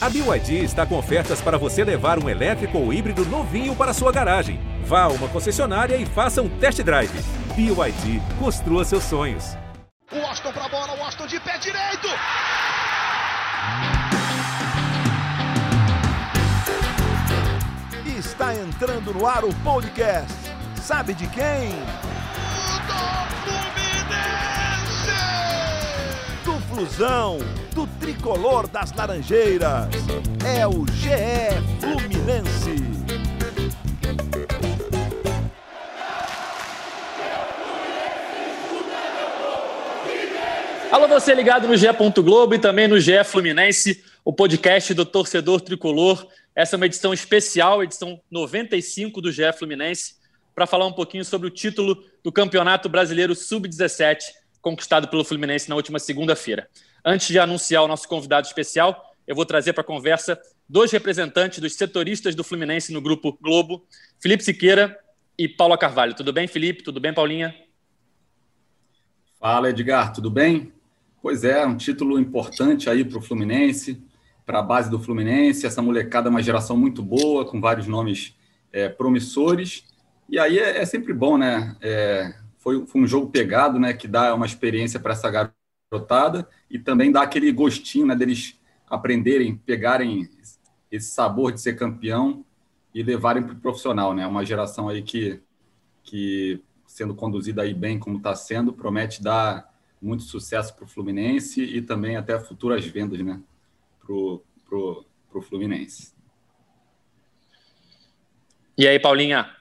A BYD está com ofertas para você levar um elétrico ou híbrido novinho para sua garagem. Vá a uma concessionária e faça um test drive. BYD, construa seus sonhos. O Austin para a bola, o Austin de pé direito. Está entrando no ar o podcast. Sabe de quem? Do Flusão, do tricolor das Laranjeiras. É o GE Fluminense. Alô, você ligado no GE. Globo e também no GE Fluminense, o podcast do torcedor tricolor. Essa é uma edição especial, edição 95 do GE Fluminense, para falar um pouquinho sobre o título do Campeonato Brasileiro Sub-17, conquistado pelo Fluminense na última segunda-feira. Antes de anunciar o nosso convidado especial, eu vou trazer para a conversa dois representantes dos setoristas do Fluminense no grupo Globo, Felipe Siqueira e Paula Carvalho. Tudo bem, Felipe? Tudo bem, Paulinha? Fala, Edgar, tudo bem? Pois é, um título importante aí para o Fluminense, para a base do Fluminense. Essa molecada é uma geração muito boa, com vários nomes é, promissores. E aí é, é sempre bom, né? É, foi, foi, um jogo pegado, né? Que dá uma experiência para essa garotada e também dá aquele gostinho, né? Deles aprenderem, pegarem esse sabor de ser campeão e levarem para o profissional, né? Uma geração aí que, que sendo conduzida aí bem como está sendo, promete dar muito sucesso para o Fluminense e também até futuras vendas né, para o Fluminense. E aí, Paulinha?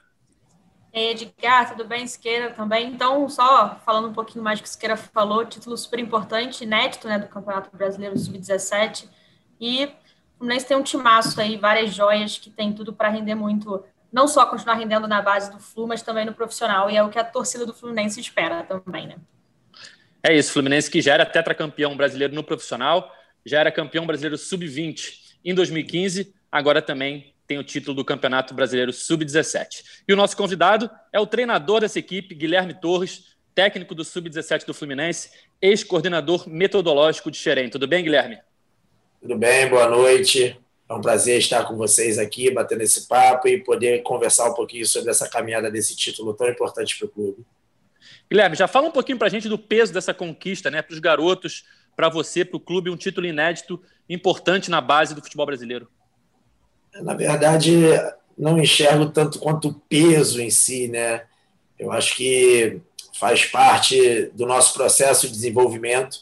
Edgar, tudo bem? Esqueira também. Então, só falando um pouquinho mais do que o Esqueira falou, título super importante, inédito né, do Campeonato Brasileiro Sub-17. E o Fluminense tem um timaço aí, várias joias que tem tudo para render muito, não só continuar rendendo na base do Flu, mas também no profissional. E é o que a torcida do Fluminense espera também, né? É isso, Fluminense que já era tetracampeão brasileiro no profissional, já era campeão brasileiro sub-20 em 2015, agora também tem o título do Campeonato Brasileiro Sub-17. E o nosso convidado é o treinador dessa equipe, Guilherme Torres, técnico do Sub-17 do Fluminense, ex-coordenador metodológico de Xerém. Tudo bem, Guilherme? Tudo bem, boa noite. É um prazer estar com vocês aqui, batendo esse papo e poder conversar um pouquinho sobre essa caminhada desse título tão importante para o clube. Guilherme, já fala um pouquinho para a gente do peso dessa conquista, né? Para os garotos, para você, para o clube, um título inédito, importante na base do futebol brasileiro. Na verdade, não enxergo tanto quanto o peso em si, né? Eu acho que faz parte do nosso processo de desenvolvimento,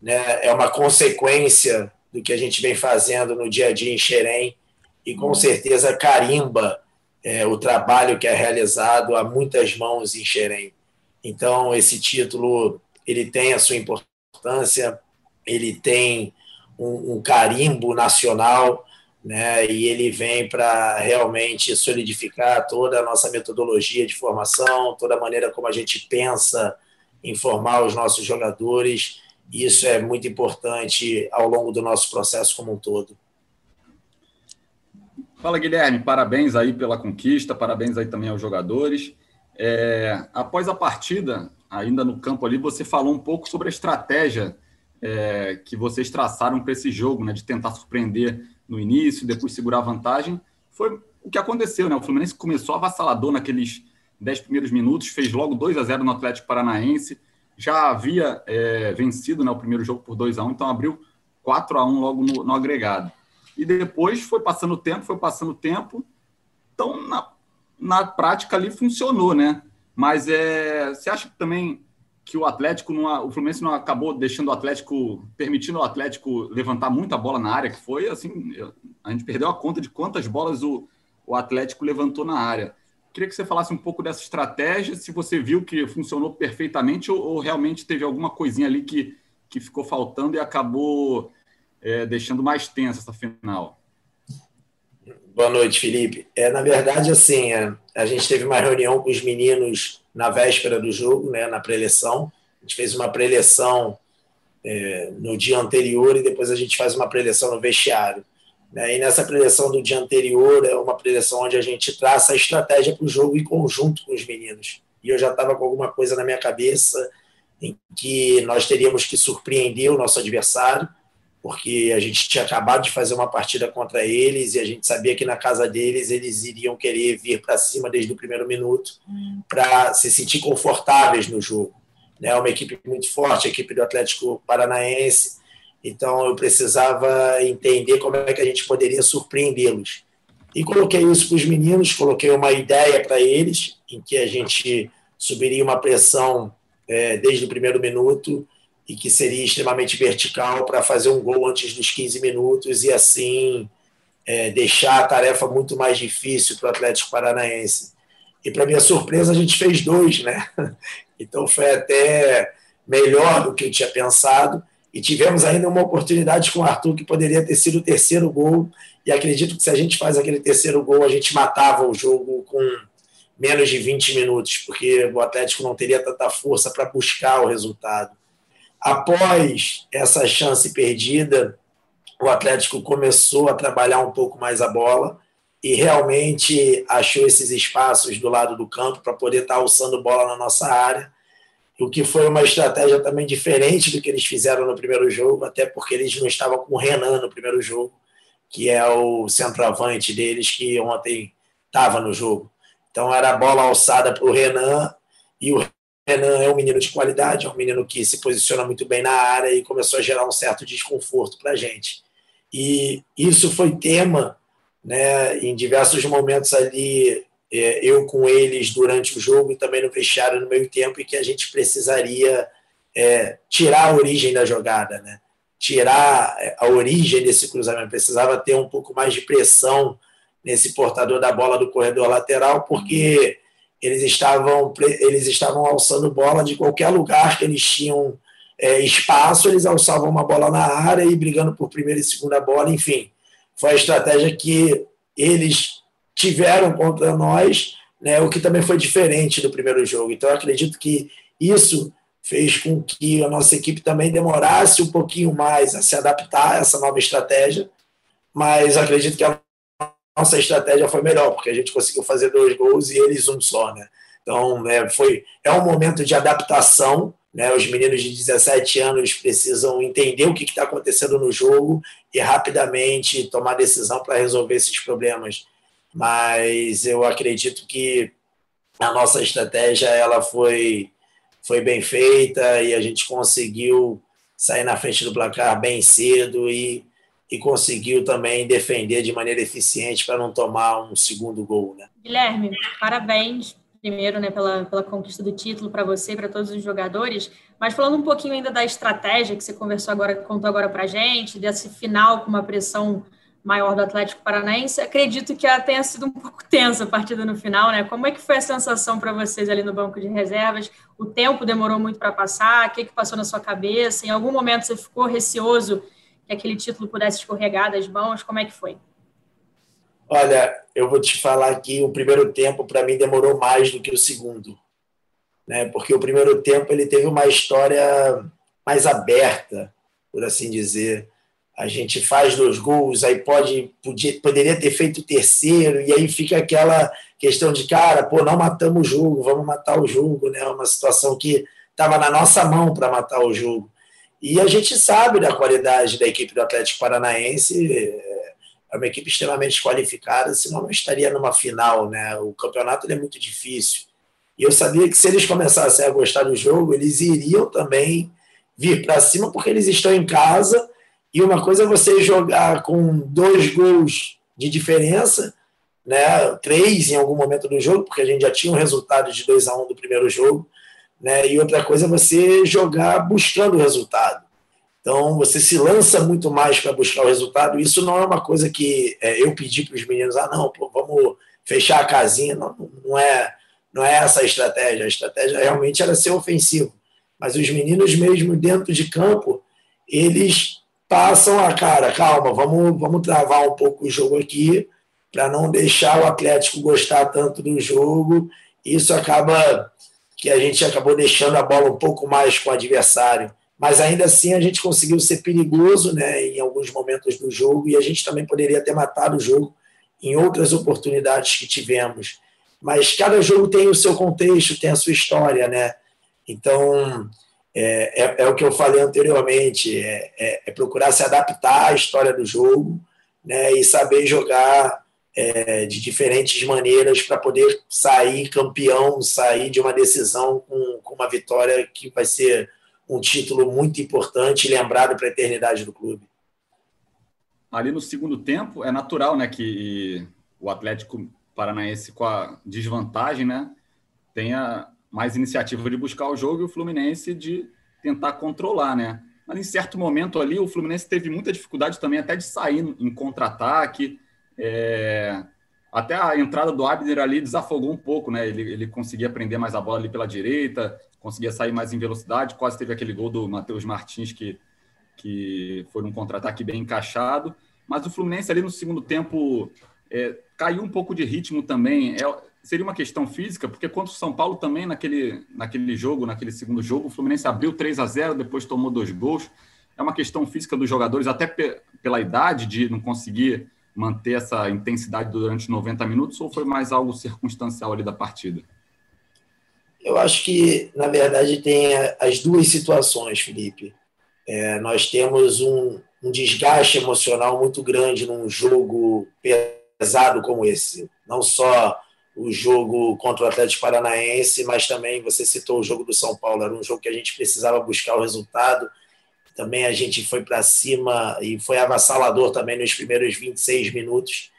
né? É uma consequência do que a gente vem fazendo no dia a dia em Xerém e com certeza carimba é, o trabalho que é realizado a muitas mãos em Xerém. Então, esse título ele tem a sua importância, ele tem um, um carimbo nacional, né? E ele vem para realmente solidificar toda a nossa metodologia de formação, toda a maneira como a gente pensa em formar os nossos jogadores. Isso é muito importante ao longo do nosso processo como um todo. Fala, Guilherme. Parabéns aí pela conquista, parabéns aí também aos jogadores. É, após a partida, ainda no campo ali, você falou um pouco sobre a estratégia é, que vocês traçaram para esse jogo, né, de tentar surpreender no início, depois segurar a vantagem. Foi o que aconteceu, né? O Fluminense começou avassalador naqueles 10 primeiros minutos, fez logo 2 a 0 no Atlético Paranaense, já havia é, vencido né, o primeiro jogo por 2 a 1 então abriu 4 a 1 logo no, no agregado. E depois foi passando o tempo, foi passando o tempo. Então, na na prática ali funcionou, né? Mas é, você acha que também que o Atlético, não, o Fluminense não acabou deixando o Atlético, permitindo o Atlético levantar muita bola na área, que foi assim, a gente perdeu a conta de quantas bolas o, o Atlético levantou na área. Queria que você falasse um pouco dessa estratégia, se você viu que funcionou perfeitamente ou, ou realmente teve alguma coisinha ali que, que ficou faltando e acabou é, deixando mais tensa essa final. Boa noite, Felipe. É, na verdade, assim, é, a gente teve uma reunião com os meninos na véspera do jogo, né, na preleção. A gente fez uma preleção é, no dia anterior e depois a gente faz uma preleção no vestiário. Né? E nessa preleção do dia anterior é uma preleção onde a gente traça a estratégia para o jogo em conjunto com os meninos. E eu já estava com alguma coisa na minha cabeça em que nós teríamos que surpreender o nosso adversário, porque a gente tinha acabado de fazer uma partida contra eles e a gente sabia que na casa deles eles iriam querer vir para cima desde o primeiro minuto para se sentir confortáveis no jogo. É uma equipe muito forte, a equipe do Atlético Paranaense, então eu precisava entender como é que a gente poderia surpreendê-los. E coloquei isso para os meninos, coloquei uma ideia para eles, em que a gente subiria uma pressão é, desde o primeiro minuto e que seria extremamente vertical para fazer um gol antes dos 15 minutos e assim é, deixar a tarefa muito mais difícil para o Atlético Paranaense. E para minha surpresa, a gente fez dois, né? Então foi até melhor do que eu tinha pensado. E tivemos ainda uma oportunidade com o Arthur que poderia ter sido o terceiro gol. E acredito que se a gente faz aquele terceiro gol, a gente matava o jogo com menos de 20 minutos, porque o Atlético não teria tanta força para buscar o resultado. Após essa chance perdida, o Atlético começou a trabalhar um pouco mais a bola e realmente achou esses espaços do lado do campo para poder estar alçando bola na nossa área, o que foi uma estratégia também diferente do que eles fizeram no primeiro jogo, até porque eles não estavam com o Renan no primeiro jogo, que é o centroavante deles que ontem estava no jogo. Então era a bola alçada para o Renan e o Renan é um menino de qualidade, é um menino que se posiciona muito bem na área e começou a gerar um certo desconforto para a gente. E isso foi tema né, em diversos momentos ali, é, eu com eles durante o jogo e também no vestiário no meio tempo, e que a gente precisaria é, tirar a origem da jogada, né? tirar é, a origem desse cruzamento. Precisava ter um pouco mais de pressão nesse portador da bola do corredor lateral, porque eles estavam, eles estavam alçando bola de qualquer lugar que eles tinham é, espaço, eles alçavam uma bola na área e brigando por primeira e segunda bola, enfim. Foi a estratégia que eles tiveram contra nós, né, o que também foi diferente do primeiro jogo. Então, acredito que isso fez com que a nossa equipe também demorasse um pouquinho mais a se adaptar a essa nova estratégia, mas acredito que a nossa estratégia foi melhor, porque a gente conseguiu fazer dois gols e eles um só, né? Então, é, foi, é um momento de adaptação, né? Os meninos de 17 anos precisam entender o que está acontecendo no jogo e rapidamente tomar decisão para resolver esses problemas. Mas eu acredito que a nossa estratégia ela foi, foi bem feita e a gente conseguiu sair na frente do placar bem cedo e e conseguiu também defender de maneira eficiente para não tomar um segundo gol. Né? Guilherme, parabéns primeiro né, pela, pela conquista do título para você e para todos os jogadores, mas falando um pouquinho ainda da estratégia que você conversou agora, contou agora para a gente, desse final com uma pressão maior do Atlético Paranaense, acredito que ela tenha sido um pouco tensa a partida no final, né? Como é que foi a sensação para vocês ali no banco de reservas? O tempo demorou muito para passar? O que, que passou na sua cabeça? Em algum momento você ficou receoso que aquele título pudesse escorregar das mãos? Como é que foi? Olha, eu vou te falar que o primeiro tempo para mim demorou mais do que o segundo, né? Porque o primeiro tempo ele teve uma história mais aberta, por assim dizer. A gente faz dois gols, aí pode podia, poderia ter feito o terceiro e aí fica aquela questão de cara, pô, não matamos o jogo, vamos matar o jogo, né? Uma situação que estava na nossa mão para matar o jogo. E a gente sabe da qualidade da equipe do Atlético Paranaense, é uma equipe extremamente qualificada, senão não estaria numa final, né? O campeonato é muito difícil. E eu sabia que se eles começassem a gostar do jogo, eles iriam também vir para cima, porque eles estão em casa. E uma coisa é você jogar com dois gols de diferença, né? Três em algum momento do jogo, porque a gente já tinha um resultado de 2 a 1 um do primeiro jogo. Né? E outra coisa é você jogar buscando o resultado. Então, você se lança muito mais para buscar o resultado. Isso não é uma coisa que é, eu pedi para os meninos, ah, não, pô, vamos fechar a casinha. Não, não, é, não é essa a estratégia. A estratégia realmente era ser ofensivo. Mas os meninos, mesmo dentro de campo, eles passam a cara, calma, vamos, vamos travar um pouco o jogo aqui, para não deixar o Atlético gostar tanto do jogo. Isso acaba que a gente acabou deixando a bola um pouco mais com o adversário. Mas ainda assim a gente conseguiu ser perigoso né, em alguns momentos do jogo e a gente também poderia ter matado o jogo em outras oportunidades que tivemos. Mas cada jogo tem o seu contexto, tem a sua história, né? Então, é, é, é, o que eu falei anteriormente, é, é, é, procurar se adaptar à história do jogo né, e saber jogar é, de diferentes maneiras para poder sair campeão, sair de uma decisão com, com uma vitória que vai ser um título muito importante lembrado para a eternidade do clube. Ali no segundo tempo, é natural né, que o Atlético Paranaense, com a desvantagem, né, tenha mais iniciativa de buscar o jogo e o Fluminense de tentar controlar, né? Mas em certo momento ali, o Fluminense teve muita dificuldade também até de sair em contra-ataque. É... Até a entrada do Abner ali desafogou um pouco, né? Ele, ele conseguia prender mais a bola ali pela direita, conseguia sair mais em velocidade. Quase teve aquele gol do Matheus Martins que, que foi um contra-ataque bem encaixado. Mas o Fluminense ali no segundo tempo é, caiu um pouco de ritmo também. É, seria uma questão física, porque contra o São Paulo também, naquele, naquele jogo, naquele segundo jogo, o Fluminense abriu 3 a 0 depois tomou dois gols. É uma questão física dos jogadores, até pela idade de não conseguir manter essa intensidade durante 90 minutos, ou foi mais algo circunstancial ali da partida? Eu acho que, na verdade, tem as duas situações, Felipe. É, nós temos um, um desgaste emocional muito grande num jogo pesado como esse. Não só o jogo contra o Atlético Paranaense, mas também você citou o jogo do São Paulo. Era um jogo que a gente precisava buscar o resultado. Também a gente foi para cima e foi avassalador também nos primeiros 26 minutos.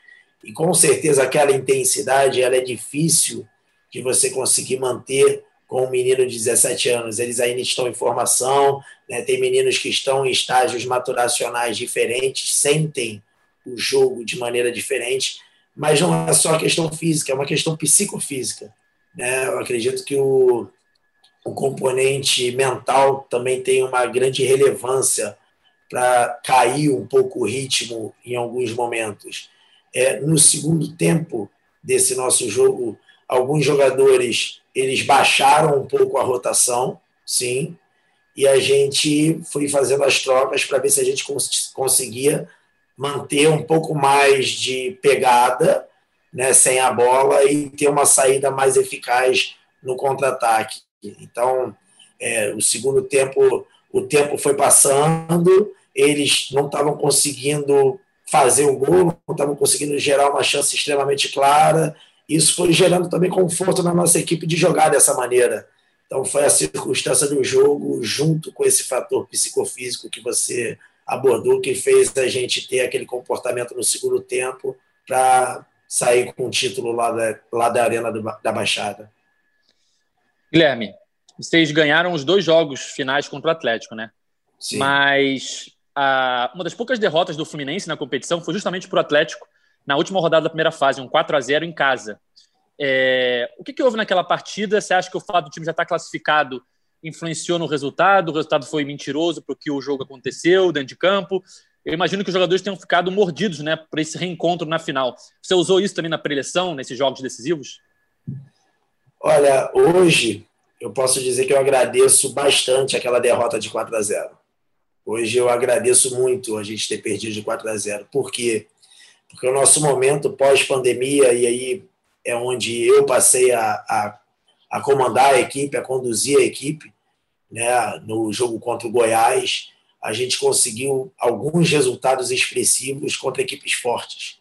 E com certeza aquela intensidade ela é difícil de você conseguir manter com um menino de 17 anos. Eles ainda estão em formação, né? tem meninos que estão em estágios maturacionais diferentes, sentem o jogo de maneira diferente, mas não é só questão física, é uma questão psicofísica. Né? Eu acredito que o, o componente mental também tem uma grande relevância para cair um pouco o ritmo em alguns momentos. É, no segundo tempo desse nosso jogo, alguns jogadores eles baixaram um pouco a rotação, sim, e a gente foi fazendo as trocas para ver se a gente cons conseguia manter um pouco mais de pegada, né, sem a bola e ter uma saída mais eficaz no contra-ataque. Então, é, o segundo tempo, o tempo foi passando, eles não estavam conseguindo fazer o gol, não estavam conseguindo gerar uma chance extremamente clara, isso foi gerando também conforto na nossa equipe de jogar dessa maneira. Então, foi a circunstância do jogo, junto com esse fator psicofísico que você abordou, que fez a gente ter aquele comportamento no segundo tempo para sair com o título lá da, lá da Arena do, da Baixada. Guilherme, vocês ganharam os dois jogos finais contra o Atlético, né? Sim. Mas a, uma das poucas derrotas do Fluminense na competição foi justamente para o Atlético na última rodada da primeira fase, um 4 a 0 em casa. É, o que, que, houve naquela partida? Você acha que o fato do time já estar tá classificado influenciou no resultado? O resultado foi mentiroso para o que o jogo aconteceu dentro de campo? Eu imagino que os jogadores tenham ficado mordidos né, para esse reencontro na final. Você usou isso também na preleção, nesses jogos decisivos? Olha, hoje eu posso dizer que eu agradeço bastante aquela derrota de 4 a 0. Hoje eu agradeço muito a gente ter perdido de 4 a 0. Por quê? porque o nosso momento pós-pandemia, e aí é onde eu passei a, a, a, comandar a equipe, a conduzir a equipe, né, no jogo contra o Goiás, a gente conseguiu alguns resultados expressivos contra equipes fortes.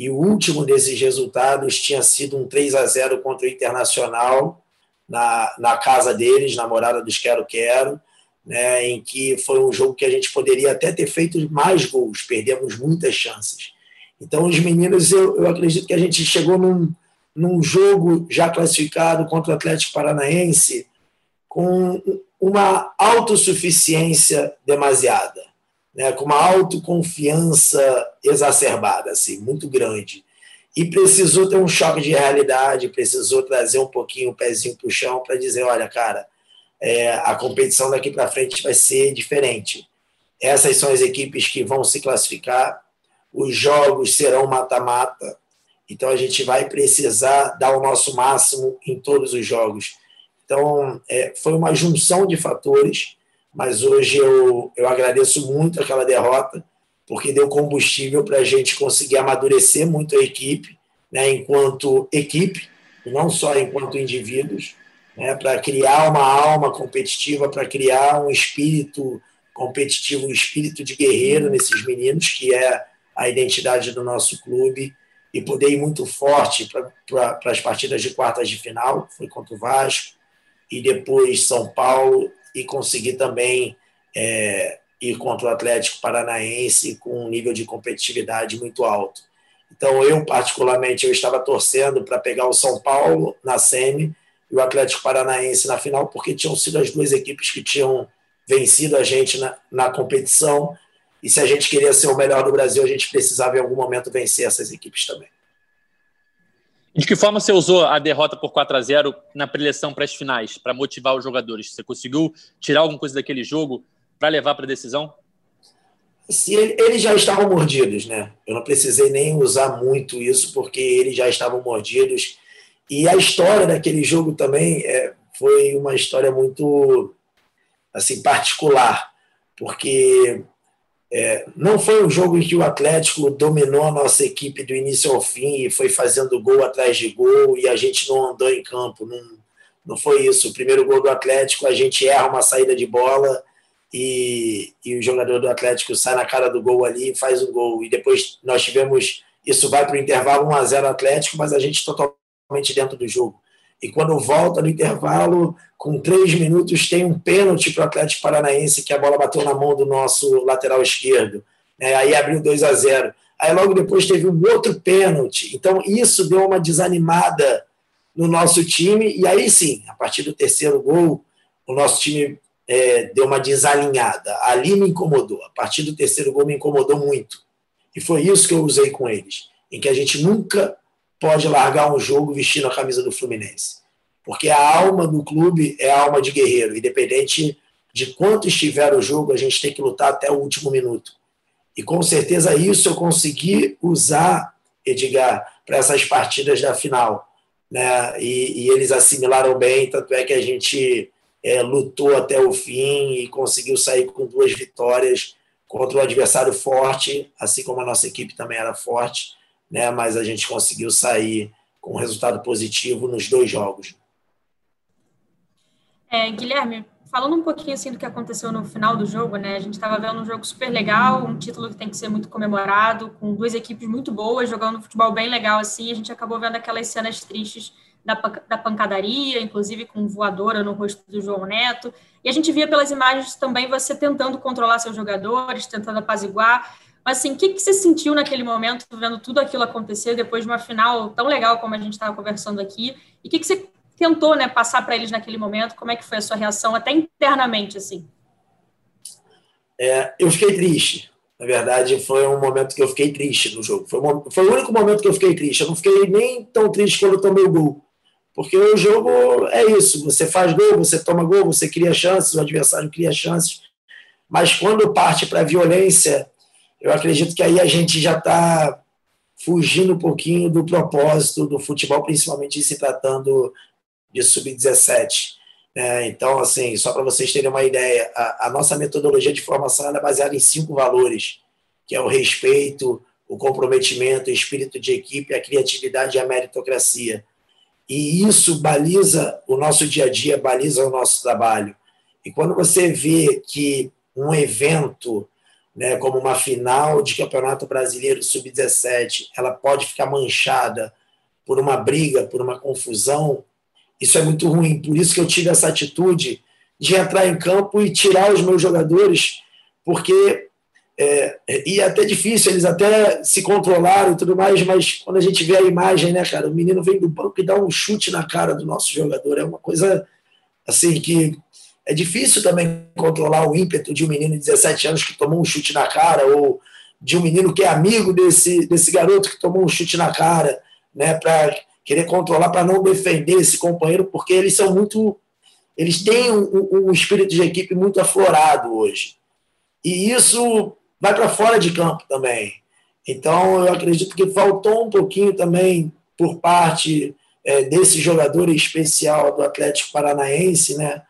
E o último desses resultados tinha sido um 3 a 0 contra o Internacional, na, na casa deles, na morada dos Quero Quero, né, em que foi um jogo que a gente poderia até ter feito mais gols, perdemos muitas chances. Então, os meninos, eu, eu acredito que a gente chegou num, num jogo já classificado contra o Atlético Paranaense com uma autossuficiência demasiada, né? com uma autoconfiança exacerbada, assim, muito grande. E precisou ter um choque de realidade, precisou trazer um pouquinho o pezinho para o chão para dizer: olha, cara, é, a competição daqui para frente vai ser diferente. Essas são as equipes que vão se classificar os jogos serão mata-mata, então a gente vai precisar dar o nosso máximo em todos os jogos. Então, é, foi uma junção de fatores, mas hoje eu, eu agradeço muito aquela derrota, porque deu combustível para a gente conseguir amadurecer muito a equipe, né, enquanto equipe, não só enquanto indivíduos, né, para criar uma alma competitiva, para criar um espírito competitivo, um espírito de guerreiro nesses meninos, que é a identidade do nosso clube, e poder ir muito forte para as partidas de quartas de final, foi contra o Vasco, e depois São Paulo, e conseguir também é, ir contra o Atlético Paranaense com um nível de competitividade muito alto. Então, eu, particularmente, eu estava torcendo para pegar o São Paulo na semi e o Atlético Paranaense na final, porque tinham sido as duas equipes que tinham vencido a gente na, na competição. E se a gente queria ser o melhor do Brasil, a gente precisava em algum momento vencer essas equipes também. De que forma você usou a derrota por 4 a 0 na preleção para as finais, para motivar os jogadores? Você conseguiu tirar alguma coisa daquele jogo para levar para a decisão? Se eles já estavam mordidos, né? Eu não precisei nem usar muito isso, porque eles já estavam mordidos. E a história daquele jogo também é, foi uma história muito assim particular, porque é, não foi um jogo em que o Atlético dominou a nossa equipe do início ao fim e foi fazendo gol atrás de gol e a gente não andou em campo. Não, não foi isso. O primeiro gol do Atlético, a gente erra uma saída de bola e, e o jogador do Atlético sai na cara do gol ali e faz o gol. E depois nós tivemos. Isso vai para o intervalo 1 a 0 Atlético, mas a gente totalmente dentro do jogo. E quando volta no intervalo, com três minutos, tem um pênalti para o Atlético Paranaense, que a bola bateu na mão do nosso lateral esquerdo. É, aí abriu 2 a 0 Aí logo depois teve um outro pênalti. Então isso deu uma desanimada no nosso time. E aí sim, a partir do terceiro gol, o nosso time é, deu uma desalinhada. Ali me incomodou. A partir do terceiro gol me incomodou muito. E foi isso que eu usei com eles. Em que a gente nunca pode largar um jogo vestindo a camisa do Fluminense. Porque a alma do clube é a alma de guerreiro, independente de quanto estiver o jogo, a gente tem que lutar até o último minuto. E com certeza isso eu consegui usar, Edgar, para essas partidas da final. Né? E, e, eles assimilaram bem, tanto é que a gente é, lutou até o fim e conseguiu sair com duas vitórias contra um adversário forte, assim como a nossa equipe também era forte né? mas a gente conseguiu sair com um resultado positivo nos dois jogos. É, Guilherme, falando um pouquinho assim do que aconteceu no final do jogo, né? A gente estava vendo um jogo super legal, um título que tem que ser muito comemorado, com duas equipes muito boas, jogando futebol bem legal assim. A gente acabou vendo aquelas cenas tristes da, da pancadaria, inclusive com voadora no rosto do João Neto. E a gente via pelas imagens também você tentando controlar seus jogadores, tentando apaziguar. Mas assim, o que, que você sentiu naquele momento, vendo tudo aquilo acontecer depois de uma final tão legal como a gente estava conversando aqui? E o que, que você tentou né, passar para eles naquele momento? Como é que foi a sua reação, até internamente, assim? É, eu fiquei triste. Na verdade, foi um momento que eu fiquei triste no jogo. Foi, foi o único momento que eu fiquei triste. Eu não fiquei nem tão triste quando eu tomei o gol. Porque o jogo é isso: você faz gol, você toma gol, você cria chances, o adversário cria chances. Mas quando parte para a violência, eu acredito que aí a gente já está fugindo um pouquinho do propósito do futebol, principalmente se tratando de sub-17. É, então, assim, só para vocês terem uma ideia, a, a, nossa metodologia de formação é baseada em cinco valores, que é o respeito, o comprometimento, o espírito de equipe, a criatividade e a meritocracia. E isso baliza o nosso dia a dia, baliza o nosso trabalho. E quando você vê que um evento né, como uma final de Campeonato Brasileiro Sub-17, ela pode ficar manchada por uma briga, por uma confusão, isso é muito ruim. Por isso que eu tive essa atitude de entrar em campo e tirar os meus jogadores, porque é, e é até difícil, eles até se controlaram e tudo mais, mas quando a gente vê a imagem, né, cara, o menino vem do banco e dá um chute na cara do nosso jogador, é uma coisa assim que é difícil também controlar o ímpeto de um menino de 17 anos que tomou um chute na cara, ou de um menino que é amigo desse, desse garoto que tomou um chute na cara, né, para querer controlar, para não defender esse companheiro, porque eles são muito. Eles têm um, um espírito de equipe muito aflorado hoje. E isso vai para fora de campo também. Então, eu acredito que faltou um pouquinho também por parte é, desse jogador especial do Atlético Paranaense, né?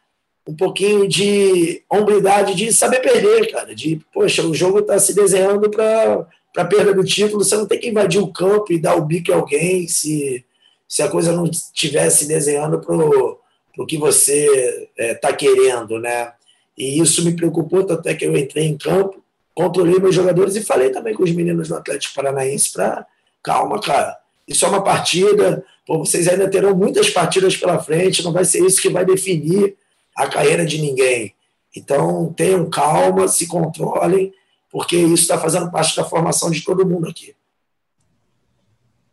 Um pouquinho de hombridade de saber perder, cara. De, poxa, o jogo está se desenhando para a perda do título, você não tem que invadir o campo e dar o bico a alguém se, se a coisa não estivesse desenhando para o que você está é, querendo, né? E isso me preocupou, até que eu entrei em campo, controlei meus jogadores e falei também com os meninos do Atlético Paranaense para calma, cara. Isso é uma partida, pô, vocês ainda terão muitas partidas pela frente, não vai ser isso que vai definir a carreira de ninguém. Então, tenham calma, se controlem, porque isso está fazendo parte da formação de todo mundo aqui.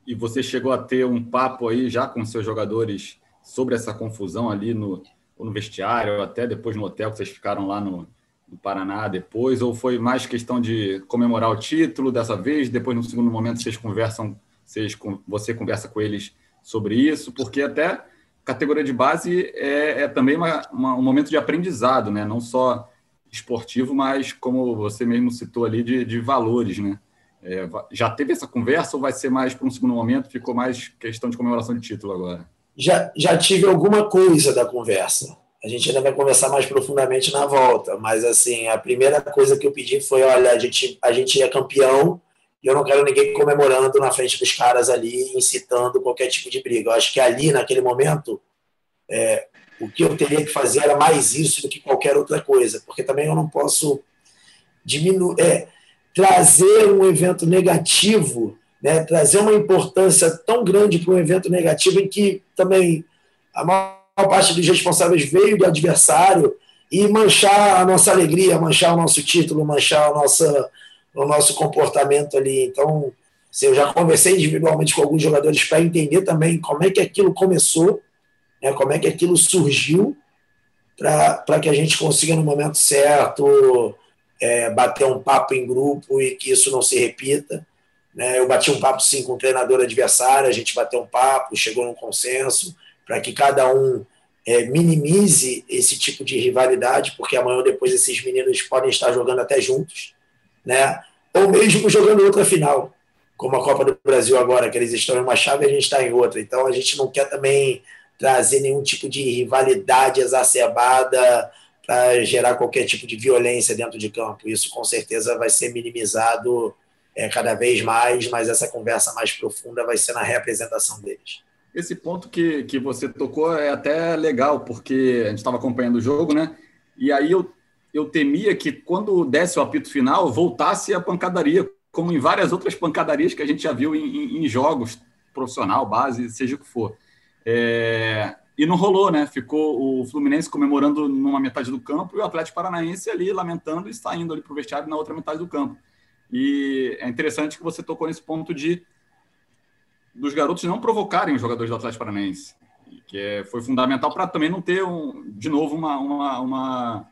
E você chegou a ter um papo aí já com seus jogadores sobre essa confusão ali no, no vestiário, ou até depois no hotel que vocês ficaram lá no, no Paraná depois, ou foi mais questão de comemorar o título dessa vez, depois no segundo momento vocês conversam, vocês, você conversa com eles sobre isso, porque até categoria de base é, é também uma, uma, um momento de aprendizado, né? Não só esportivo, mas como você mesmo citou ali, de, de valores, né? É, já teve essa conversa ou vai ser mais para um segundo momento? Ficou mais questão de comemoração de título agora? Já, já tive alguma coisa da conversa. A gente ainda vai conversar mais profundamente na volta, mas assim, a primeira coisa que eu pedi foi, olha, a gente, a gente é campeão, eu não quero ninguém comemorando na frente dos caras ali, incitando qualquer tipo de briga. Eu acho que ali, naquele momento, é, o que eu teria que fazer era mais isso do que qualquer outra coisa, porque também eu não posso diminuir, é, trazer um evento negativo, né, trazer uma importância tão grande para um evento negativo em que também a maior parte dos responsáveis veio do adversário e manchar a nossa alegria, manchar o nosso título, manchar a nossa no nosso comportamento ali. Então, eu já conversei individualmente com alguns jogadores para entender também como é que aquilo começou, né, como é que aquilo surgiu, para que a gente consiga, no momento certo, é, bater um papo em grupo e que isso não se repita. Né? Eu bati um papo, sim, com o treinador adversário, a gente bateu um papo, chegou num consenso, para que cada um é, minimize esse tipo de rivalidade, porque amanhã ou depois esses meninos podem estar jogando até juntos né? ou mesmo jogando outra final, como a Copa do Brasil agora, que eles estão em uma chave e a gente está em outra. Então a gente não quer também trazer nenhum tipo de rivalidade exacerbada para gerar qualquer tipo de violência dentro de campo. Isso com certeza vai ser minimizado é, cada vez mais, mas essa conversa mais profunda vai ser na representação deles. Esse ponto que, que você tocou é até legal, porque a gente estava acompanhando o jogo, né? E aí eu eu temia que quando desse o apito final, voltasse a pancadaria, como em várias outras pancadarias que a gente já viu em, em, em jogos, profissional, base, seja o que for. É... E não rolou, né? Ficou o Fluminense comemorando numa metade do campo e o Atlético Paranaense ali lamentando e saindo ali para o vestiário na outra metade do campo. E é interessante que você tocou nesse ponto de dos garotos não provocarem os jogadores do Atlético Paranaense, que é, foi fundamental para também não ter um, de novo uma, uma, uma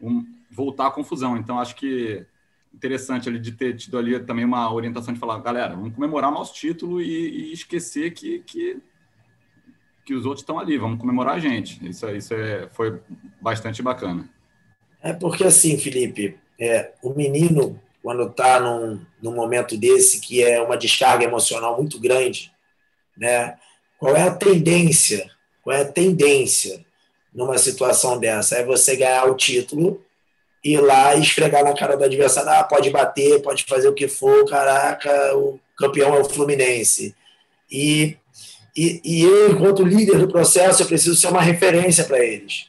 um, voltar à confusão. Então, acho que interessante ali de ter tido ali também uma orientação de falar, galera, vamos comemorar nosso título e, e esquecer que, que, que os outros estão ali, vamos comemorar a gente. Isso, isso é, foi bastante bacana. É porque assim, Felipe, é, o menino, quando está num, num momento desse, que é uma descarga emocional muito grande, né? qual é a tendência? Qual é a tendência? Numa situação dessa? É você ganhar o título, ir lá e esfregar na cara do adversário, ah, pode bater, pode fazer o que for, caraca, o campeão é o Fluminense. E, e, e eu, enquanto líder do processo, eu preciso ser uma referência para eles.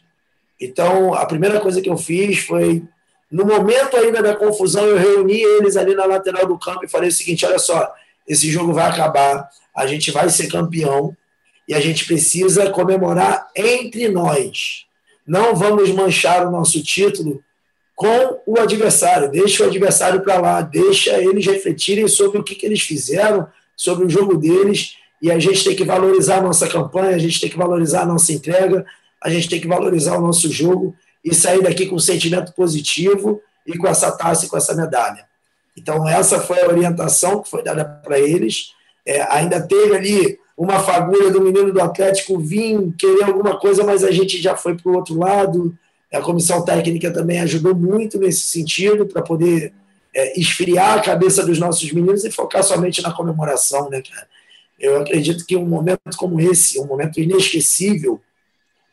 Então, a primeira coisa que eu fiz foi, no momento ainda da confusão, eu reuni eles ali na lateral do campo e falei o seguinte: olha só, esse jogo vai acabar, a gente vai ser campeão, e a gente precisa comemorar entre nós. Não vamos manchar o nosso título com o adversário. Deixa o adversário para lá, deixa eles refletirem sobre o que, que eles fizeram, sobre o jogo deles. E a gente tem que valorizar a nossa campanha, a gente tem que valorizar a nossa entrega, a gente tem que valorizar o nosso jogo e sair daqui com um sentimento positivo e com essa taça e com essa medalha. Então, essa foi a orientação que foi dada para eles. É, ainda teve ali uma fagulha do menino do Atlético vir querer alguma coisa, mas a gente já foi para o outro lado. A comissão técnica também ajudou muito nesse sentido, para poder é, esfriar a cabeça dos nossos meninos e focar somente na comemoração, né, cara? Eu acredito que um momento como esse, um momento inesquecível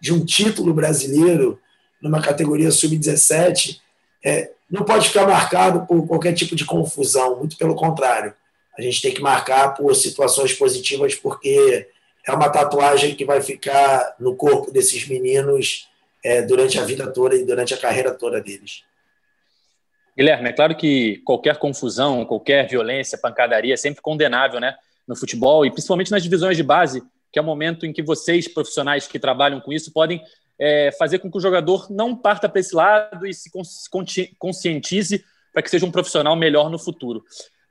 de um título brasileiro numa categoria sub-17, é, não pode ficar marcado por qualquer tipo de confusão, muito pelo contrário a gente tem que marcar por situações positivas, porque é uma tatuagem que vai ficar no corpo desses meninos é, durante a vida toda e durante a carreira toda deles. Guilherme, é claro que qualquer confusão, qualquer violência, pancadaria é sempre condenável né, no futebol e principalmente nas divisões de base, que é o momento em que vocês, profissionais que trabalham com isso, podem é, fazer com que o jogador não parta para esse lado e se conscientize para que seja um profissional melhor no futuro.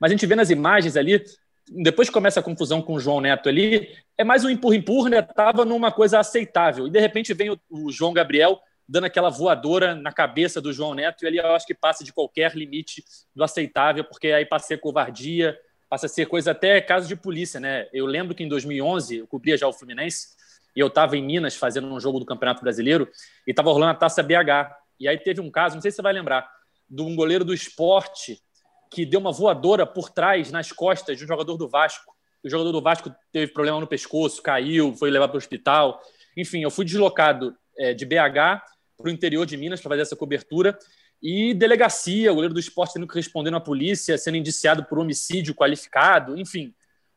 Mas a gente vê nas imagens ali, depois que começa a confusão com o João Neto ali, é mais um empurra-empurra, né? Estava numa coisa aceitável. E de repente vem o, o João Gabriel dando aquela voadora na cabeça do João Neto, e ali eu acho que passa de qualquer limite do aceitável, porque aí passa a ser covardia, passa a ser coisa até caso de polícia, né? Eu lembro que em 2011 eu cobria já o Fluminense e eu estava em Minas fazendo um jogo do Campeonato Brasileiro e estava rolando a Taça BH. E aí teve um caso, não sei se você vai lembrar, de um goleiro do esporte que deu uma voadora por trás, nas costas, de um jogador do Vasco. O jogador do Vasco teve problema no pescoço, caiu, foi levado para o hospital. Enfim, eu fui deslocado é, de BH para o interior de Minas para fazer essa cobertura. E delegacia, o goleiro do esporte tendo que responder na polícia, sendo indiciado por homicídio qualificado, enfim.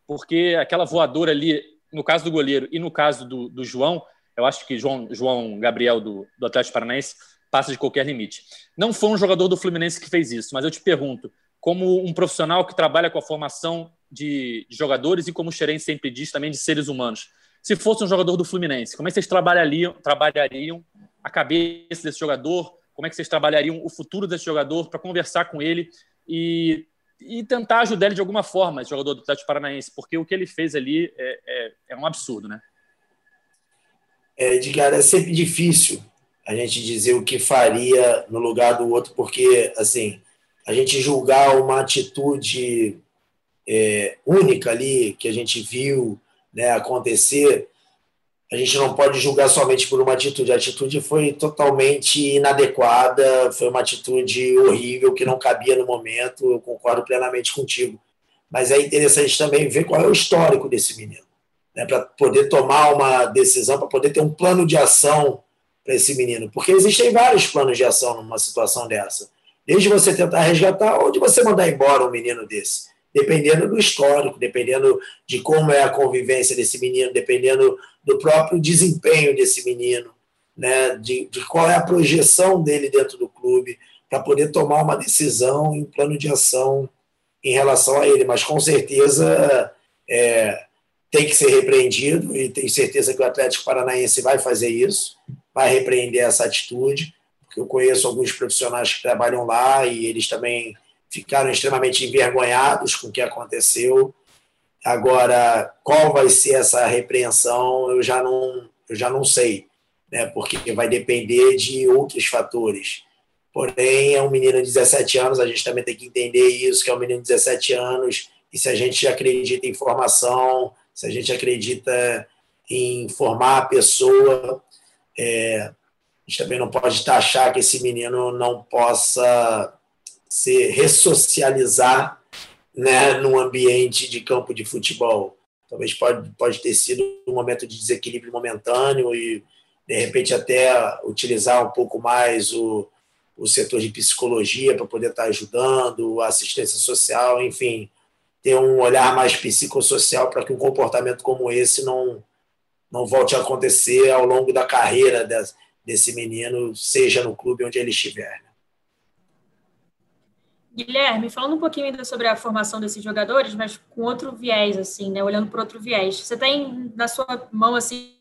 Porque aquela voadora ali no caso do goleiro e no caso do, do João, eu acho que João, João Gabriel do, do Atlético Paranaense passa de qualquer limite. Não foi um jogador do Fluminense que fez isso, mas eu te pergunto, como um profissional que trabalha com a formação de, de jogadores e como o Xeren sempre diz, também de seres humanos, se fosse um jogador do Fluminense, como é que vocês trabalhariam, trabalhariam a cabeça desse jogador? Como é que vocês trabalhariam o futuro desse jogador para conversar com ele e e tentar ajudar ele de alguma forma, esse jogador do Atlético Paranaense, porque o que ele fez ali é, é, é um absurdo, né? É, Edgar, é sempre difícil a gente dizer o que faria no lugar do outro, porque, assim, a gente julgar uma atitude é, única ali, que a gente viu né, acontecer, a gente não pode julgar somente por uma atitude. A atitude foi totalmente inadequada, foi uma atitude horrível que não cabia no momento. Eu concordo plenamente contigo. Mas é interessante também ver qual é o histórico desse menino, né, para poder tomar uma decisão, para poder ter um plano de ação para esse menino, porque existem vários planos de ação numa situação dessa. Desde você tentar resgatar ou de você mandar embora um menino desse. Dependendo do histórico, dependendo de como é a convivência desse menino, dependendo do próprio desempenho desse menino, né, de, de qual é a projeção dele dentro do clube, para poder tomar uma decisão em plano de ação em relação a ele. Mas com certeza é, tem que ser repreendido e tenho certeza que o Atlético Paranaense vai fazer isso, vai repreender essa atitude, eu conheço alguns profissionais que trabalham lá e eles também ficaram extremamente envergonhados com o que aconteceu. Agora, qual vai ser essa repreensão, eu já não, eu já não sei, né? porque vai depender de outros fatores. Porém, é um menino de 17 anos, a gente também tem que entender isso, que é um menino de 17 anos, e se a gente acredita em formação, se a gente acredita em formar a pessoa, é, a gente também não pode taxar que esse menino não possa se ressocializar né, num ambiente de campo de futebol. Talvez pode, pode ter sido um momento de desequilíbrio momentâneo e, de repente, até utilizar um pouco mais o, o setor de psicologia para poder estar ajudando, assistência social, enfim, ter um olhar mais psicossocial para que um comportamento como esse não, não volte a acontecer ao longo da carreira desse menino, seja no clube onde ele estiver. Guilherme, falando um pouquinho ainda sobre a formação desses jogadores, mas com outro viés, assim, né? Olhando por outro viés. Você tem na sua mão, assim,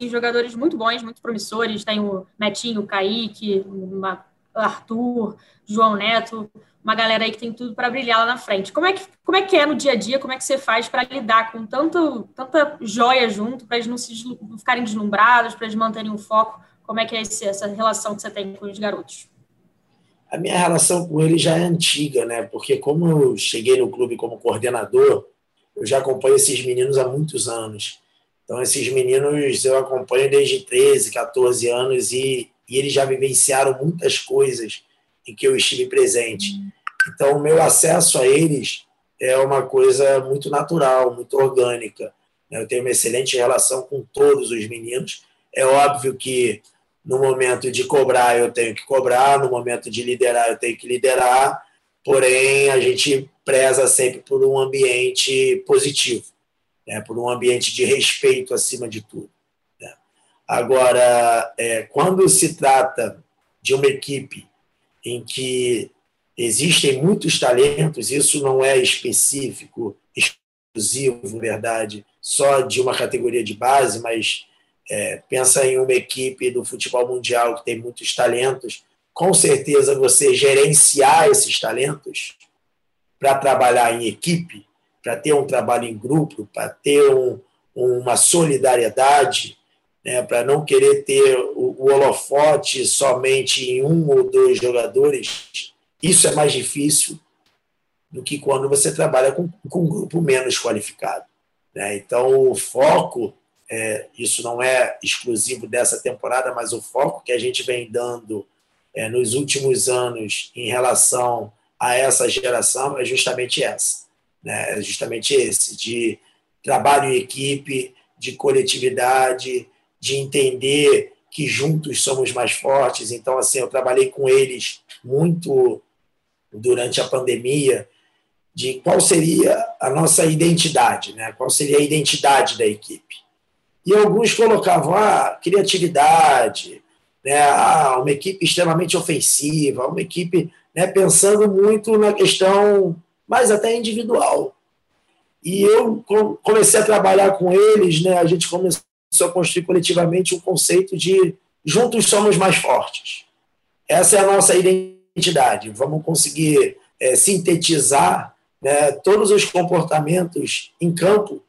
jogadores muito bons, muito promissores. Tem o Netinho, o Kaique, o Arthur, João Neto, uma galera aí que tem tudo para brilhar lá na frente. Como é, que, como é que é no dia a dia? Como é que você faz para lidar com tanto, tanta joia junto, para eles não, se, não ficarem deslumbrados, para eles manterem o foco? Como é que é esse, essa relação que você tem com os garotos? a minha relação com ele já é antiga, né? Porque como eu cheguei no clube como coordenador, eu já acompanho esses meninos há muitos anos. Então, esses meninos eu acompanho desde 13, 14 anos e, e eles já vivenciaram muitas coisas em que eu estive presente. Então, o meu acesso a eles é uma coisa muito natural, muito orgânica. Eu tenho uma excelente relação com todos os meninos. É óbvio que no momento de cobrar, eu tenho que cobrar, no momento de liderar, eu tenho que liderar, porém, a gente preza sempre por um ambiente positivo. né, por um ambiente de respeito acima de tudo. Né. Agora, é, quando se trata de uma equipe em que existem muitos talentos, isso não é específico, exclusivo, verdade, só de uma categoria de base, mas é, pensa em uma equipe do futebol mundial que tem muitos talentos, com certeza você gerenciar esses talentos para trabalhar em equipe, para ter um trabalho em grupo, para ter um, uma solidariedade, né, para não querer ter o, o holofote somente em um ou dois jogadores, isso é mais difícil do que quando você trabalha com, com um grupo menos qualificado. Né? Então, o foco, é, isso não é exclusivo dessa temporada, mas o foco que a gente vem dando é, nos últimos anos em relação a essa geração é justamente essa, né? é justamente esse, de trabalho em equipe, de coletividade, de entender que juntos somos mais fortes. Então, assim, eu trabalhei com eles muito durante a pandemia, de qual seria a nossa identidade, né? qual seria a identidade da equipe. E alguns colocavam ah, criatividade, né? ah, uma equipe extremamente ofensiva, uma equipe né, pensando muito na questão mais até individual. E eu comecei a trabalhar com eles, né? a gente começou a construir coletivamente um conceito de juntos somos mais fortes. Essa é a nossa identidade. Vamos conseguir é, sintetizar né, todos os comportamentos em campo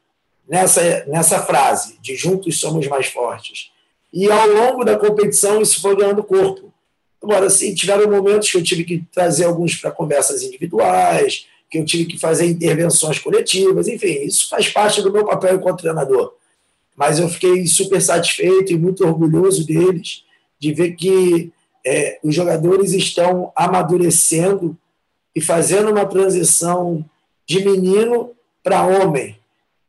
nessa, nessa frase de juntos somos mais fortes. E ao longo da competição isso foi ganhando corpo. Agora, sim, tiveram momentos que eu tive que trazer alguns para conversas individuais, que eu tive que fazer intervenções coletivas, enfim, isso faz parte do meu papel enquanto treinador. Mas eu fiquei super satisfeito e muito orgulhoso deles, de ver que é, os jogadores estão amadurecendo e fazendo uma transição de menino para homem.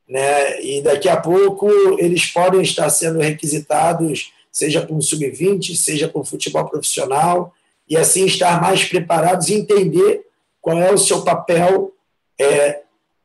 Né? E daqui a pouco eles podem estar sendo requisitados, seja para um sub-20, seja para o futebol profissional, e assim estar mais preparados e entender qual é o seu papel é,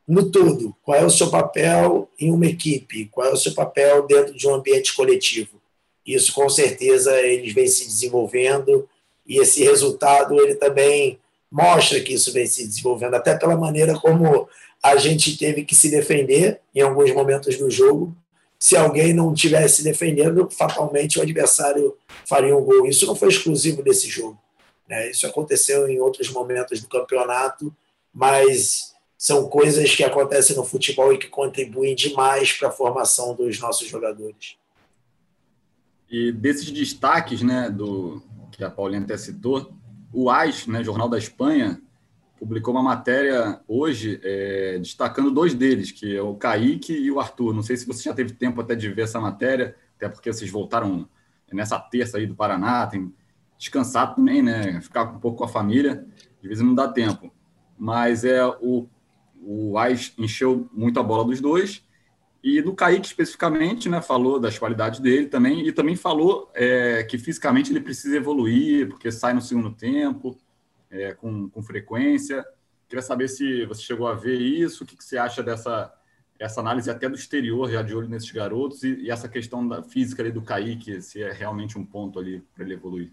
no todo, qual é o seu papel em uma equipe, qual é o seu papel dentro de um ambiente coletivo. Isso, com certeza, eles vêm se desenvolvendo e esse resultado ele também mostra que isso vem se desenvolvendo, até pela maneira como a gente teve que se defender em alguns momentos do jogo. Se alguém não estivesse defendendo, fatalmente o adversário faria um gol. Isso não foi exclusivo desse jogo. Né? Isso aconteceu em outros momentos do campeonato, mas são coisas que acontecem no futebol e que contribuem demais para a formação dos nossos jogadores. E desses destaques, né, do que a Paulinha até citou, o AIS, né, Jornal da Espanha, publicou uma matéria hoje é, destacando dois deles, que é o Kaique e o Arthur. Não sei se você já teve tempo até de ver essa matéria, até porque vocês voltaram nessa terça aí do Paraná, tem descansar também, né? Ficar um pouco com a família, de vez não dá tempo. Mas é o, o AIS encheu muito a bola dos dois e do Kaique, especificamente, né, falou das qualidades dele também, e também falou é, que fisicamente ele precisa evoluir, porque sai no segundo tempo, é, com, com frequência. Queria saber se você chegou a ver isso, o que, que você acha dessa essa análise até do exterior, já de olho nesses garotos, e, e essa questão da física ali do Kaique, se é realmente um ponto ali para ele evoluir.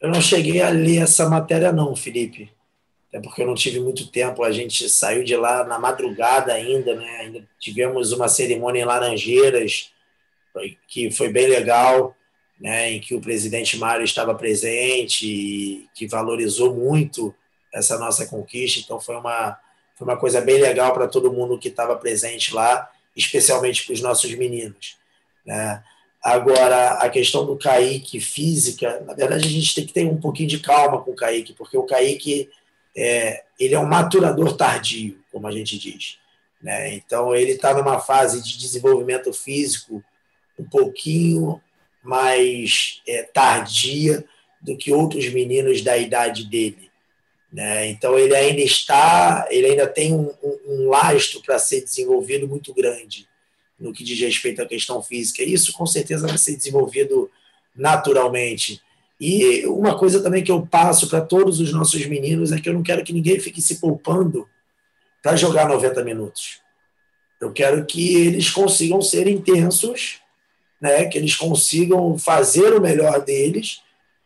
Eu não cheguei a ler essa matéria, não, Felipe até porque eu não tive muito tempo. A gente saiu de lá na madrugada ainda, né? Ainda tivemos uma cerimônia em Laranjeiras, que foi bem legal, né? Em que o presidente Mário estava presente e que valorizou muito essa nossa conquista. Então foi uma foi uma coisa bem legal para todo mundo que estava presente lá, especialmente para os nossos meninos, né? Agora, a questão do Kaique física, na verdade, a gente tem que ter um pouquinho de calma com o Kaique, porque o Kaique é, ele é um maturador tardio, como a gente diz. Né? Então, ele está numa fase de desenvolvimento físico um pouquinho mais é, tardia do que outros meninos da idade dele. Né? Então, ele ainda está, ele ainda tem um, um, lastro para ser desenvolvido muito grande no que diz respeito à questão física. Isso, com certeza, vai ser desenvolvido naturalmente. E uma coisa também que eu passo para todos os nossos meninos é que eu não quero que ninguém fique se poupando para jogar 90 minutos. Eu quero que eles consigam ser intensos, né? que eles consigam fazer o melhor deles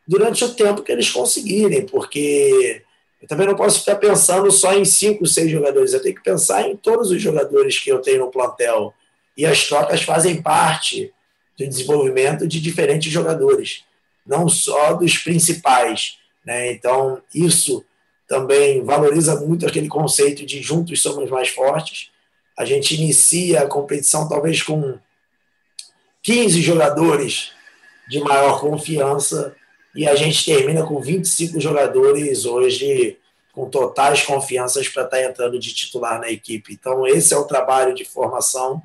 durante o tempo que eles conseguirem, porque eu também não posso ficar pensando só em cinco, seis jogadores, eu tenho que pensar em todos os jogadores que eu tenho no plantel. E as trocas fazem parte do desenvolvimento de diferentes jogadores, não só dos principais. Né? Então, isso também valoriza muito aquele conceito de juntos somos mais fortes. A gente inicia a competição talvez com 15 jogadores de maior confiança e a gente termina com 25 jogadores hoje com totais confianças para estar tá entrando de titular na equipe. Então, esse é o trabalho de formação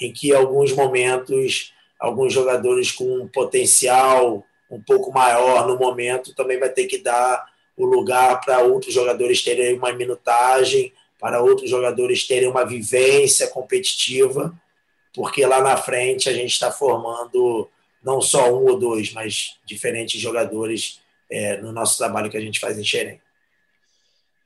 em que, em alguns momentos, alguns jogadores com um potencial um pouco maior no momento também vai ter que dar o lugar para outros jogadores terem uma minutagem, para outros jogadores terem uma vivência competitiva, porque lá na frente a gente está formando não só um ou dois, mas diferentes jogadores é, no nosso trabalho que a gente faz em Xerém.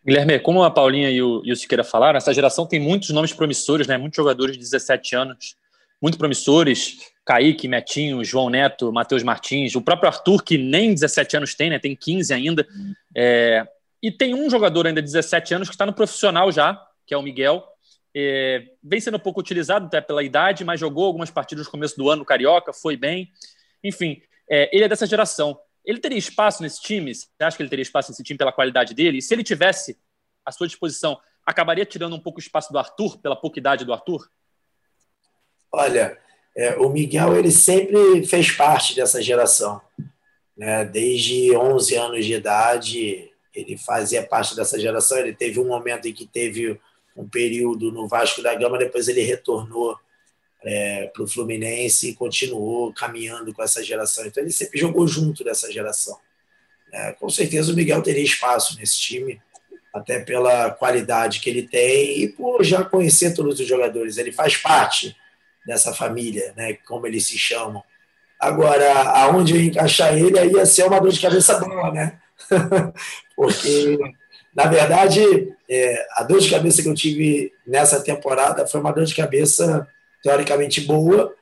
Guilherme, como a Paulinha e o, e o Siqueira falaram, essa geração tem muitos nomes promissores, né? muitos jogadores de 17 anos, muito promissores. Kaique, Metinho, João Neto, Matheus Martins, o próprio Arthur, que nem 17 anos tem, né? Tem 15 ainda. É, e tem um jogador ainda de 17 anos que está no profissional já, que é o Miguel. É, vem sendo pouco utilizado até pela idade, mas jogou algumas partidas no começo do ano no Carioca, foi bem. Enfim, é, ele é dessa geração. Ele teria espaço nesse time? Você acha que ele teria espaço nesse time pela qualidade dele? E se ele tivesse à sua disposição, acabaria tirando um pouco o espaço do Arthur, pela pouca idade do Arthur? Olha, é, o Miguel ele sempre fez parte dessa geração. Né? Desde 11 anos de idade, ele fazia parte dessa geração. Ele teve um momento em que teve um período no Vasco da Gama, depois ele retornou é, para o Fluminense e continuou caminhando com essa geração. Então ele sempre jogou junto dessa geração. É, com certeza o Miguel teria espaço nesse time, até pela qualidade que ele tem e por já conhecer todos os jogadores. Ele faz parte dessa família, né, como eles se chamam. Agora, aonde eu encaixar ele aí ia ser uma dor de cabeça boa, né? Porque, na verdade, é, a dor de cabeça que eu tive nessa temporada foi uma dor de cabeça teoricamente boa,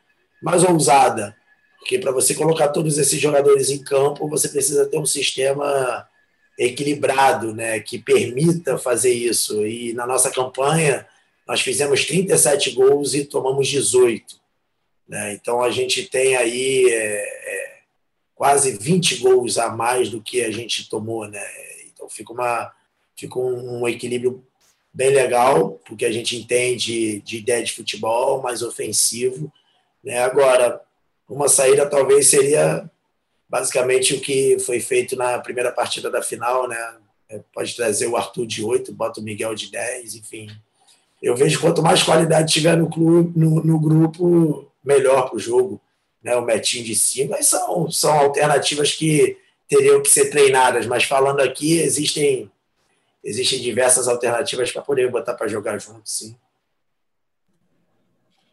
mas ousada. Porque para você colocar todos esses jogadores em campo, você precisa ter um sistema equilibrado, né, que permita fazer isso. E na nossa campanha, nós fizemos 37 gols e tomamos 18. Né? Então a gente tem aí é, é, quase 20 gols a mais do que a gente tomou. Né? Então fica, uma, fica um, um equilíbrio bem legal, porque a gente entende de ideia de futebol, mais ofensivo. Né? Agora, uma saída talvez seria basicamente o que foi feito na primeira partida da final, né? É, pode trazer o Arthur de 8, bota o Miguel de 10, enfim. Eu vejo quanto mais qualidade tiver no, clube, no, no grupo, melhor para o jogo. Né? O Metinho de 5, mas são, são alternativas que teriam que ser treinadas, mas falando aqui, existem existem diversas alternativas para poder botar para jogar junto, sim.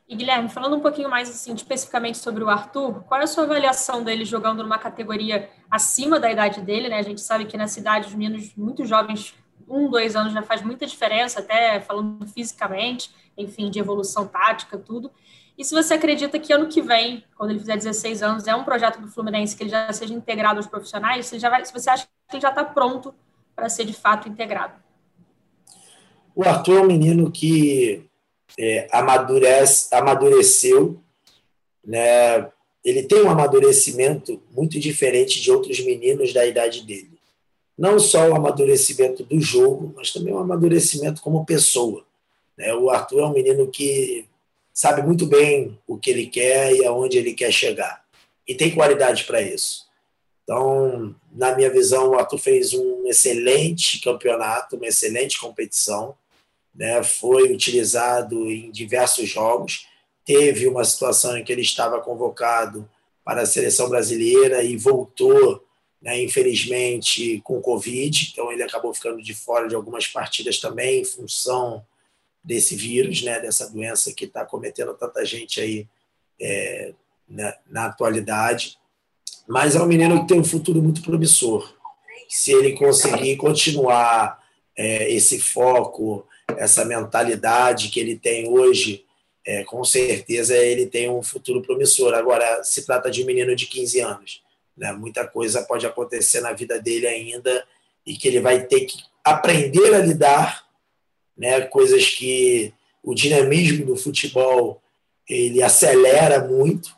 E Guilherme, falando um pouquinho mais assim, especificamente sobre o Arthur, qual é a sua avaliação dele jogando numa categoria acima da idade dele? Né? A gente sabe que na cidade os meninos muito jovens, um, dois anos já faz muita diferença, até falando fisicamente, enfim, de evolução tática, tudo. E se você acredita que ano que vem, quando ele fizer 16 anos, é um projeto do Fluminense que ele já seja integrado aos profissionais, se, vai, se você acha que ele já está pronto para ser de fato integrado. O Arthur é um menino que é, amadurece, amadureceu, né? ele tem um amadurecimento muito diferente de outros meninos da idade dele. Não só o amadurecimento do jogo, mas também o amadurecimento como pessoa. Né? O Arthur é um menino que sabe muito bem o que ele quer e aonde ele quer chegar. E tem qualidade para isso. Então, na minha visão, o Arthur fez um excelente campeonato, uma excelente competição, né? foi utilizado em diversos jogos. Teve uma situação em que ele estava convocado para a seleção brasileira e voltou, né, infelizmente, com Covid, então ele acabou ficando de fora de algumas partidas também, em função desse vírus, né, dessa doença que está cometendo tanta gente aí é, na, na atualidade mas é um menino que tem um futuro muito promissor. Se ele conseguir continuar é, esse foco, essa mentalidade que ele tem hoje é, com certeza ele tem um futuro promissor. Agora, se trata de um menino de 15 anos. Né? Muita coisa pode acontecer na vida dele ainda e que ele vai ter que aprender a lidar, né? coisas que o dinamismo do futebol ele acelera muito,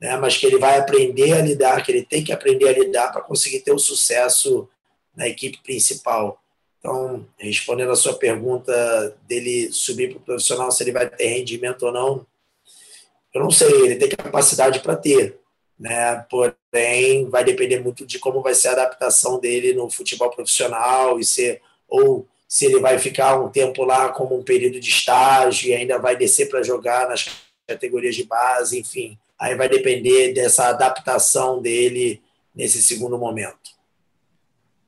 né? mas que ele vai aprender a lidar, que ele tem que aprender a lidar para conseguir ter o sucesso na equipe principal. Então, respondendo a sua pergunta dele subir para o profissional, se ele vai ter rendimento ou não, eu não sei, ele tem capacidade para ter, né? Porém, vai depender muito de como vai ser a adaptação dele no futebol profissional e ser ou se ele vai ficar um tempo lá como um período de estágio e ainda vai descer para jogar nas categorias de base, enfim. Aí vai depender dessa adaptação dele nesse segundo momento.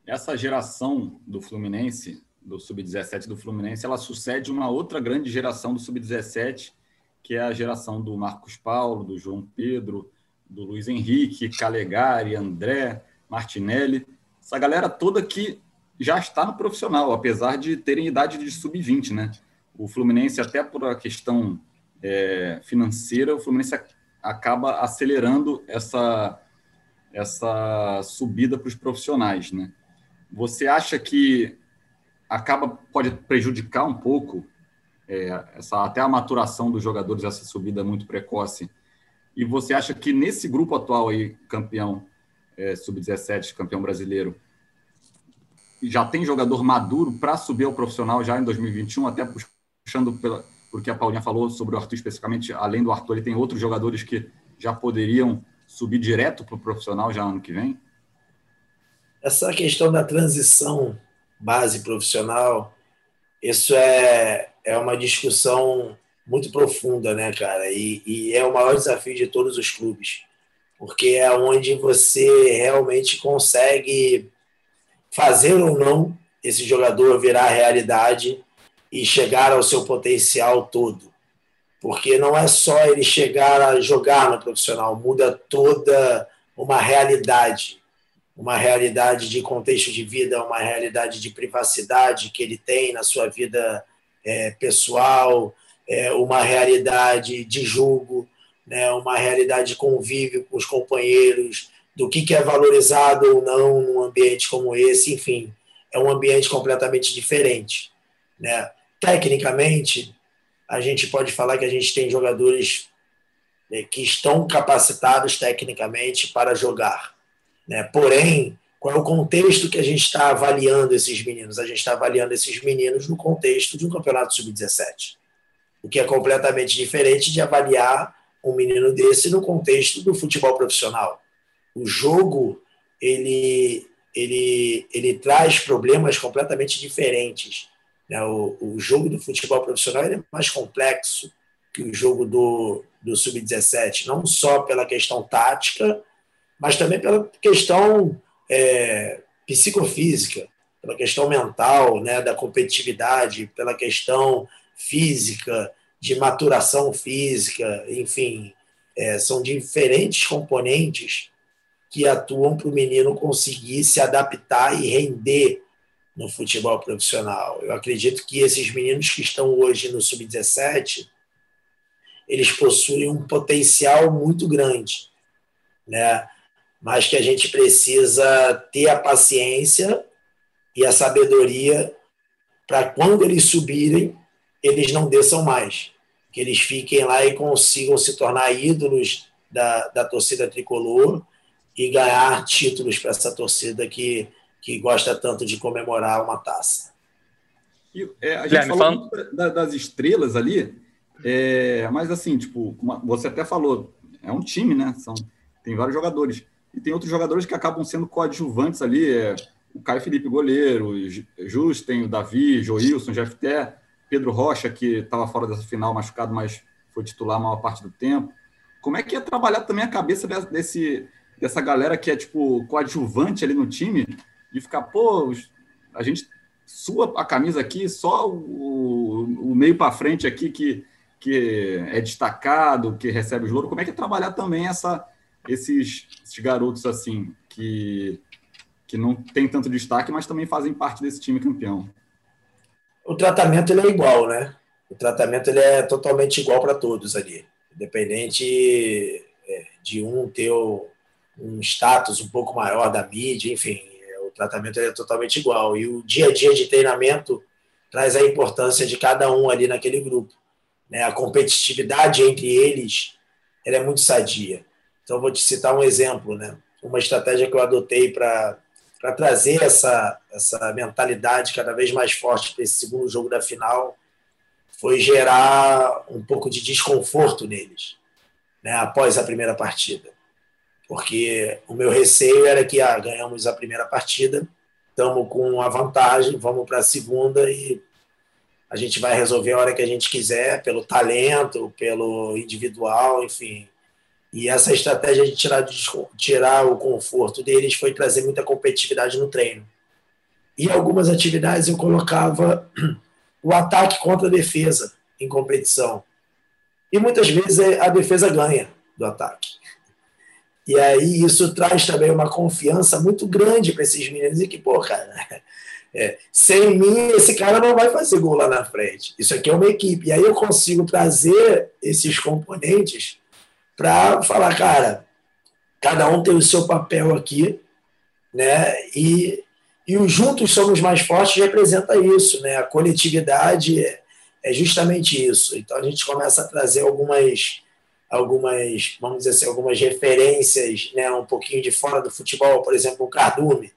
Essa geração do Fluminense, do Sub-17 do Fluminense, ela sucede uma outra grande geração do Sub-17, que é a geração do Marcos Paulo, do João Pedro, do Luiz Henrique, Calegari, André, Martinelli. Essa galera toda que já está no profissional, apesar de terem idade de sub-20, né? O Fluminense, até por a questão é, financeira, o Fluminense acaba acelerando essa, essa subida para os profissionais, né? Você acha que acaba pode prejudicar um pouco é, essa até a maturação dos jogadores essa subida muito precoce? E você acha que nesse grupo atual aí campeão é, sub-17, campeão brasileiro, já tem jogador maduro para subir ao profissional já em 2021, até puxando pela, porque a Paulinha falou sobre o Arthur especificamente, além do Arthur, ele tem outros jogadores que já poderiam subir direto para o profissional já ano que vem? Essa questão da transição base profissional, isso é, é uma discussão muito profunda, né, cara? E, e é o maior desafio de todos os clubes, porque é onde você realmente consegue fazer ou não esse jogador virar realidade e chegar ao seu potencial todo. Porque não é só ele chegar a jogar no profissional, muda toda uma realidade, uma realidade de contexto de vida, uma realidade de privacidade que ele tem na sua vida é, pessoal, é, uma realidade de julgo, né, uma realidade de convívio com os companheiros, do que, que é valorizado ou não num ambiente como esse, enfim, é um ambiente completamente diferente. Né? Tecnicamente, a gente pode falar que a gente tem jogadores né, que estão capacitados tecnicamente para jogar. Né? Porém, qual é o contexto que a gente está avaliando esses meninos? A gente está avaliando esses meninos no contexto de um campeonato sub-17, o que é completamente diferente de avaliar um menino desse no contexto do futebol profissional o jogo ele, ele, ele traz problemas completamente diferentes. Né? O, o jogo do futebol profissional é mais complexo que o jogo do, do Sub-17, não só pela questão tática, mas também pela questão é, psicofísica, pela questão mental, né, da competitividade, pela questão física, de maturação física, enfim, é, são diferentes componentes que atuam para o menino conseguir se adaptar e render no futebol profissional. Eu acredito que esses meninos que estão hoje no sub-17, eles possuem um potencial muito grande, né? Mas que a gente precisa ter a paciência e a sabedoria para quando eles subirem, eles não desçam mais, que eles fiquem lá e consigam se tornar ídolos da, da torcida tricolor e ganhar títulos para essa torcida que, que gosta tanto de comemorar uma taça. E, é, a gente falou da, das estrelas ali, é, mas assim, tipo, uma, você até falou, é um time, né? São, tem vários jogadores. E tem outros jogadores que acabam sendo coadjuvantes ali, é, o Caio Felipe goleiro, Justin, o Davi, Joilson, Jefté, Pedro Rocha, que estava fora dessa final machucado, mas foi titular a maior parte do tempo. Como é que é trabalhar também a cabeça desse, dessa galera que é, tipo, coadjuvante ali no time, de ficar, pô, a gente sua a camisa aqui, só o, o meio para frente aqui que, que é destacado, que recebe os louros. Como é que é trabalhar também essa, esses, esses garotos assim, que, que não tem tanto destaque, mas também fazem parte desse time campeão? O tratamento ele é igual, né? o tratamento ele é totalmente igual para todos ali, independente é, de um ter um status um pouco maior da mídia, enfim, tratamento é totalmente igual. E o dia a dia de treinamento traz a importância de cada um ali naquele grupo. Né? A competitividade entre eles ela é muito sadia. Então, vou te citar um exemplo, né? uma estratégia que eu adotei para trazer essa, essa mentalidade cada vez mais forte para esse segundo jogo da final foi gerar um pouco de desconforto neles, né? após a primeira partida. Porque o meu receio era que ah, ganhamos a primeira partida, estamos com a vantagem, vamos para a segunda e a gente vai resolver a hora que a gente quiser, pelo talento, pelo individual, enfim. E essa estratégia de tirar, de tirar o conforto deles foi trazer muita competitividade no treino. E algumas atividades eu colocava o ataque contra a defesa em competição. E muitas vezes a defesa ganha do ataque. E aí isso traz também uma confiança muito grande para esses meninos e que, pô, cara, é, sem mim, esse cara não vai fazer gol lá na frente. Isso aqui é uma equipe. E aí eu consigo trazer esses componentes para falar, cara, cada um tem o seu papel aqui, né? E, e o Juntos Somos Mais Fortes representa isso, né? A coletividade é, é justamente isso. Então a gente começa a trazer algumas algumas, vamos dizer assim, algumas referências, né, um pouquinho de fora do futebol, por exemplo, o cardume,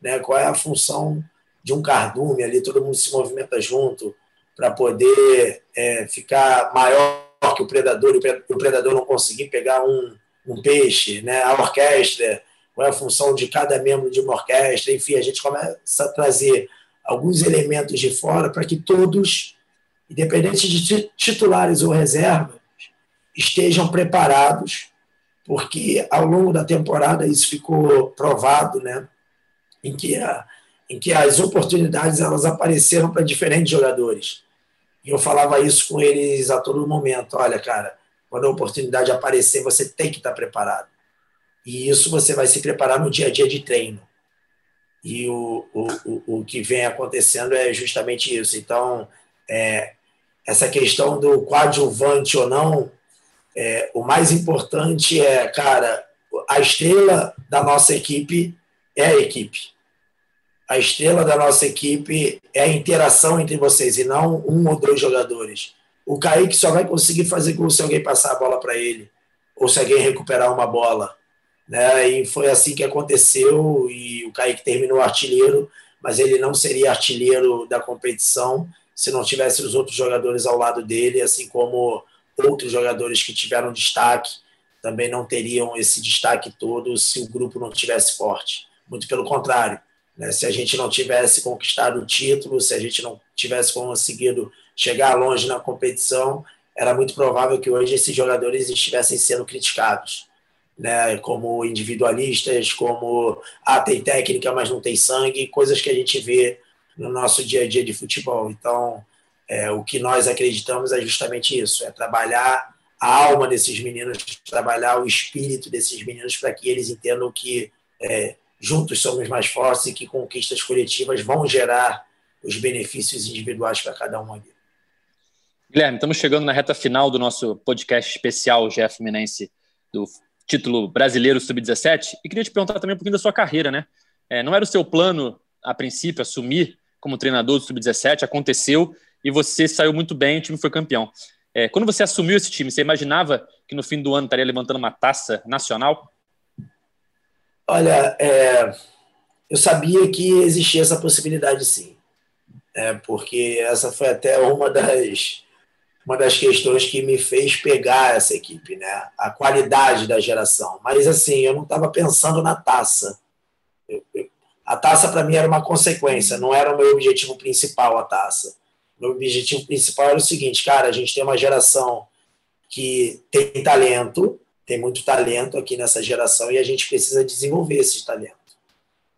né? Qual é a função de um cardume ali, todo mundo se movimenta junto para poder é, ficar maior que o predador e o predador não conseguir pegar um, um peixe, né? a orquestra, qual é a função de cada membro de uma orquestra, enfim, a gente começa a trazer alguns elementos de fora para que todos, independente de titulares ou reservas, estejam preparados, porque ao longo da temporada isso ficou provado, né? em que a, em que as oportunidades elas apareceram para diferentes jogadores. E eu falava isso com eles a todo momento. Olha, cara, quando a oportunidade aparecer, você tem que estar preparado. E isso você vai se preparar no dia a dia de treino. E o, o, o, que vem acontecendo é justamente isso. Então, é, essa questão do coadjuvante ou não, é, o mais importante é, cara, a estrela da nossa equipe é a equipe a estrela da nossa equipe é a interação entre vocês e não um ou dois jogadores. O Kaique só vai conseguir fazer gol se alguém passar a bola para ele ou se alguém recuperar uma bola. Né? E foi assim que aconteceu e o Kaique terminou artilheiro, mas ele não seria artilheiro da competição se não tivesse os outros jogadores ao lado dele, assim como outros jogadores que tiveram destaque também não teriam esse destaque todo se o grupo não tivesse forte. Muito pelo contrário, né? Se a gente não tivesse conquistado o título, se a gente não tivesse conseguido chegar longe na competição, era muito provável que hoje esses jogadores estivessem sendo criticados, né? como individualistas, como ah, tem técnica, mas não tem sangue, coisas que a gente vê no nosso dia a dia de futebol. Então, é, o que nós acreditamos é justamente isso: é trabalhar a alma desses meninos, trabalhar o espírito desses meninos para que eles entendam que é, juntos somos mais fortes e que conquistas coletivas vão gerar os benefícios individuais para cada um ali. Guilherme, estamos chegando na reta final do nosso podcast especial Jeff Fluminense do título brasileiro sub-17 e queria te perguntar também um pouquinho da sua carreira, né? É, não era o seu plano a princípio assumir como treinador do sub-17, aconteceu e você saiu muito bem, o time foi campeão. É, quando você assumiu esse time, você imaginava que no fim do ano estaria levantando uma taça nacional? Olha, é, eu sabia que existia essa possibilidade sim, é, porque essa foi até uma das, uma das questões que me fez pegar essa equipe, né? a qualidade da geração. Mas assim, eu não estava pensando na taça. Eu, eu, a taça para mim era uma consequência, não era o meu objetivo principal a taça. Meu objetivo principal era o seguinte, cara, a gente tem uma geração que tem talento, tem muito talento aqui nessa geração e a gente precisa desenvolver esse talento.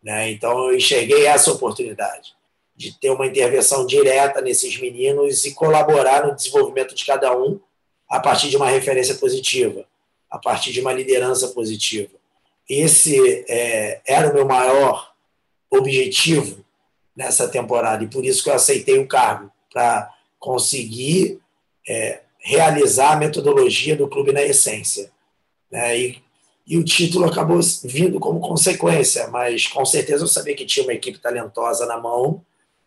Né? Então, eu enxerguei essa oportunidade de ter uma intervenção direta nesses meninos e colaborar no desenvolvimento de cada um a partir de uma referência positiva, a partir de uma liderança positiva. Esse é, era o meu maior objetivo nessa temporada e por isso que eu aceitei o cargo para conseguir é, realizar a metodologia do clube na essência. Né? E, e o título acabou vindo como consequência, mas com certeza eu sabia que tinha uma equipe talentosa na mão,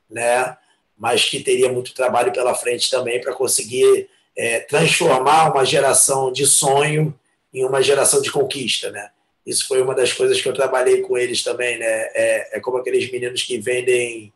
né? mas que teria muito trabalho pela frente também para conseguir é, transformar uma geração de sonho em uma geração de conquista, né? Isso foi uma das coisas que eu trabalhei com eles também, né? É, é como aqueles meninos que vendem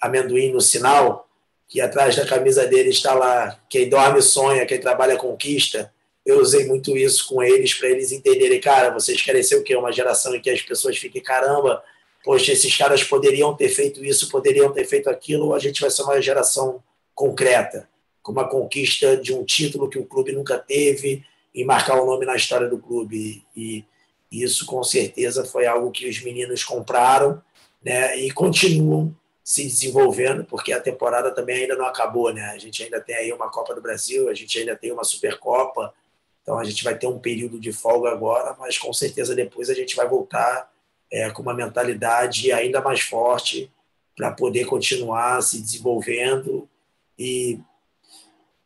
amendoim no sinal, que atrás da camisa dele está lá quem dorme sonha, quem trabalha conquista. Eu usei muito isso com eles para eles entenderem, cara, vocês querem ser o quê? Uma geração em que as pessoas fiquem, caramba, poxa, esses caras poderiam ter feito isso, poderiam ter feito aquilo, ou a gente vai ser uma geração concreta, com uma conquista de um título que o clube nunca teve e marcar o nome na história do clube. E, e isso, com certeza, foi algo que os meninos compraram né, e continuam se desenvolvendo, porque a temporada também ainda não acabou, né? A gente ainda tem aí uma Copa do Brasil, a gente ainda tem uma Supercopa, então a gente vai ter um período de folga agora, mas com certeza depois a gente vai voltar é, com uma mentalidade ainda mais forte para poder continuar se desenvolvendo e,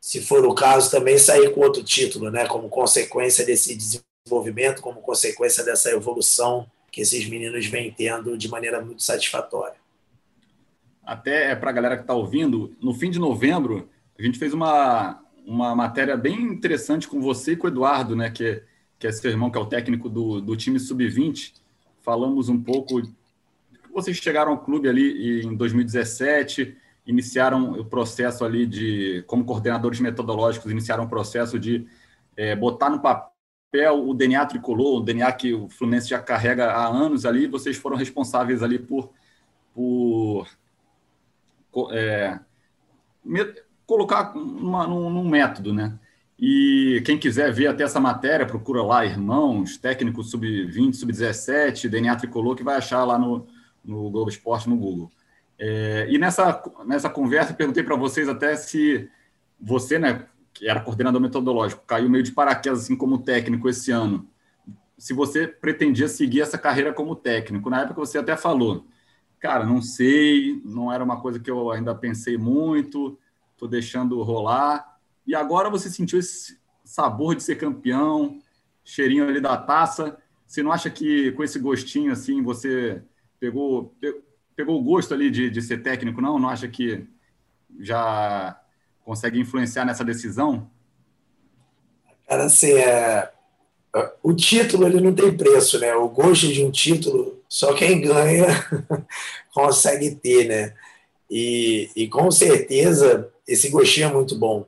se for o caso, também sair com outro título, né? Como consequência desse desenvolvimento, como consequência dessa evolução que esses meninos vêm tendo de maneira muito satisfatória até é para a galera que está ouvindo, no fim de novembro, a gente fez uma, uma matéria bem interessante com você e com o Eduardo, né, que, é, que é seu irmão, que é o técnico do, do time sub-20. Falamos um pouco. Vocês chegaram ao clube ali em 2017, iniciaram o processo ali de, como coordenadores metodológicos, iniciaram o processo de é, botar no papel o DNA tricolor, o DNA que o Fluminense já carrega há anos ali. Vocês foram responsáveis ali por, por é, colocar uma, num, num, método, né? E quem quiser ver até essa matéria, procura lá, irmãos, técnico sub-20, sub-17, DNA Tricolor, que vai achar lá no, no Globo Esporte, no Google. É, e nessa, nessa conversa, perguntei para vocês até se você, né, que era coordenador metodológico, caiu meio de paraquedas, assim como técnico esse ano, se você pretendia seguir essa carreira como técnico. Na época você até falou, Cara, não sei, não era uma coisa que eu ainda pensei muito, estou deixando rolar. E agora você sentiu esse sabor de ser campeão, cheirinho ali da taça. Você não acha que com esse gostinho assim você pegou, pegou o gosto ali de, de ser técnico, não? Não acha que já consegue influenciar nessa decisão? Cara, assim, é... o título ele não tem preço, né? O gosto de um título só quem ganha consegue ter, né? E, e com certeza esse gostinho é muito bom,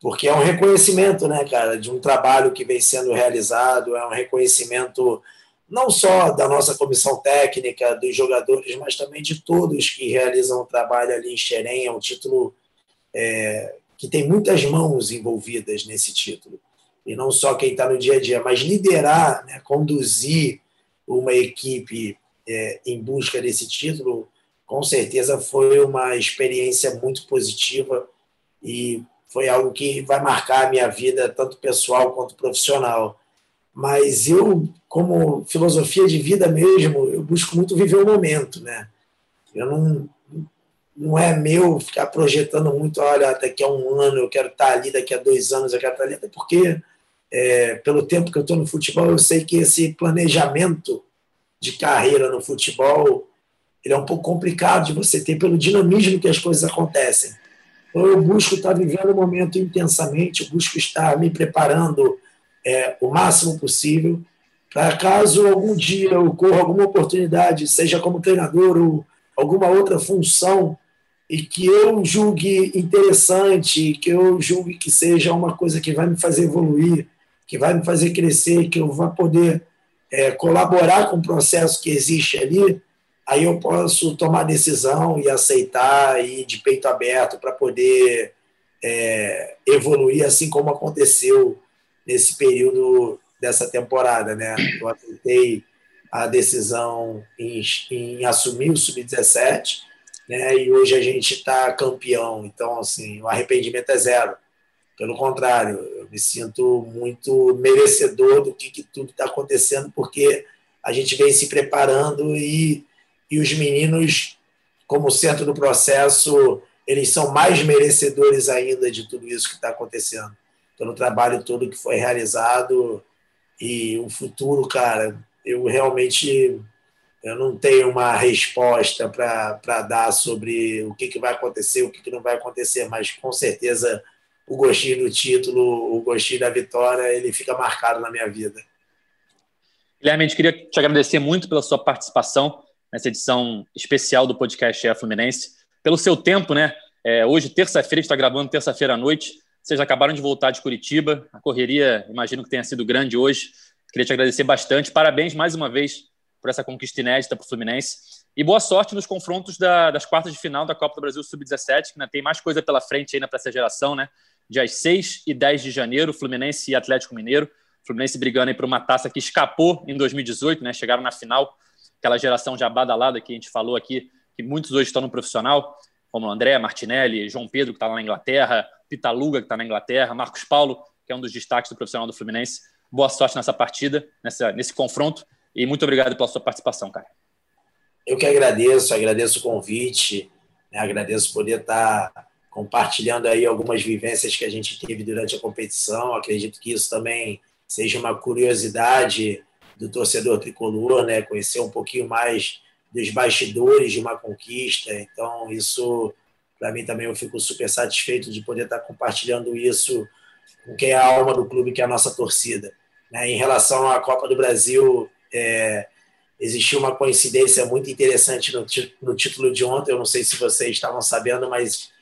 porque é um reconhecimento, né, cara, de um trabalho que vem sendo realizado, é um reconhecimento não só da nossa comissão técnica, dos jogadores, mas também de todos que realizam o trabalho ali em Xerém. É um título é, que tem muitas mãos envolvidas nesse título. E não só quem está no dia a dia, mas liderar, né, conduzir uma equipe é, em busca desse título, com certeza foi uma experiência muito positiva e foi algo que vai marcar a minha vida, tanto pessoal quanto profissional. Mas eu, como filosofia de vida mesmo, eu busco muito viver o momento, né? Eu não, não é meu ficar projetando muito, olha, daqui a um ano eu quero estar ali, daqui a dois anos eu quero estar ali, até porque, é, pelo tempo que eu estou no futebol, eu sei que esse planejamento de carreira no futebol, ele é um pouco complicado de você ter pelo dinamismo que as coisas acontecem. Então, eu busco estar vivendo o momento intensamente, busco estar me preparando é, o máximo possível para caso algum dia ocorra alguma oportunidade, seja como treinador ou alguma outra função, e que eu julgue interessante, que eu julgue que seja uma coisa que vai me fazer evoluir, que vai me fazer crescer, que eu vá poder é, colaborar com o processo que existe ali, aí eu posso tomar decisão e aceitar e de peito aberto para poder é, evoluir, assim como aconteceu nesse período dessa temporada, né? Eu aceitei a decisão em, em assumir o sub-17, né? E hoje a gente está campeão, então assim o arrependimento é zero. Pelo contrário, eu me sinto muito merecedor do que, que tudo está acontecendo, porque a gente vem se preparando e, e os meninos, como centro do processo, eles são mais merecedores ainda de tudo isso que está acontecendo, pelo trabalho todo que foi realizado e o futuro, cara, eu realmente eu não tenho uma resposta para dar sobre o que, que vai acontecer, o que, que não vai acontecer, mas com certeza o gostinho do título, o gostinho da vitória, ele fica marcado na minha vida. Guilherme, a gente queria te agradecer muito pela sua participação nessa edição especial do podcast É Fluminense, pelo seu tempo, né? É, hoje, terça-feira, está gravando terça-feira à noite. Vocês acabaram de voltar de Curitiba. A correria, imagino que tenha sido grande hoje. Queria te agradecer bastante. Parabéns mais uma vez por essa conquista inédita para o Fluminense. E boa sorte nos confrontos da, das quartas de final da Copa do Brasil Sub-17, que né, tem mais coisa pela frente ainda para essa geração, né? Dias 6 e 10 de janeiro, Fluminense e Atlético Mineiro. Fluminense brigando aí por uma taça que escapou em 2018, né? Chegaram na final, aquela geração já badalada que a gente falou aqui, que muitos hoje estão no profissional, como André, Martinelli, João Pedro, que está lá na Inglaterra, Pitaluga, que está na Inglaterra, Marcos Paulo, que é um dos destaques do profissional do Fluminense. Boa sorte nessa partida, nessa, nesse confronto, e muito obrigado pela sua participação, cara. Eu que agradeço, agradeço o convite, né? agradeço poder estar tá compartilhando aí algumas vivências que a gente teve durante a competição. Acredito que isso também seja uma curiosidade do torcedor tricolor, né? Conhecer um pouquinho mais dos bastidores de uma conquista. Então, isso, para mim também, eu fico super satisfeito de poder estar compartilhando isso com quem é a alma do clube, que é a nossa torcida. Né? Em relação à Copa do Brasil, é, existiu uma coincidência muito interessante no, no, título de ontem. Eu não sei se vocês estavam sabendo, mas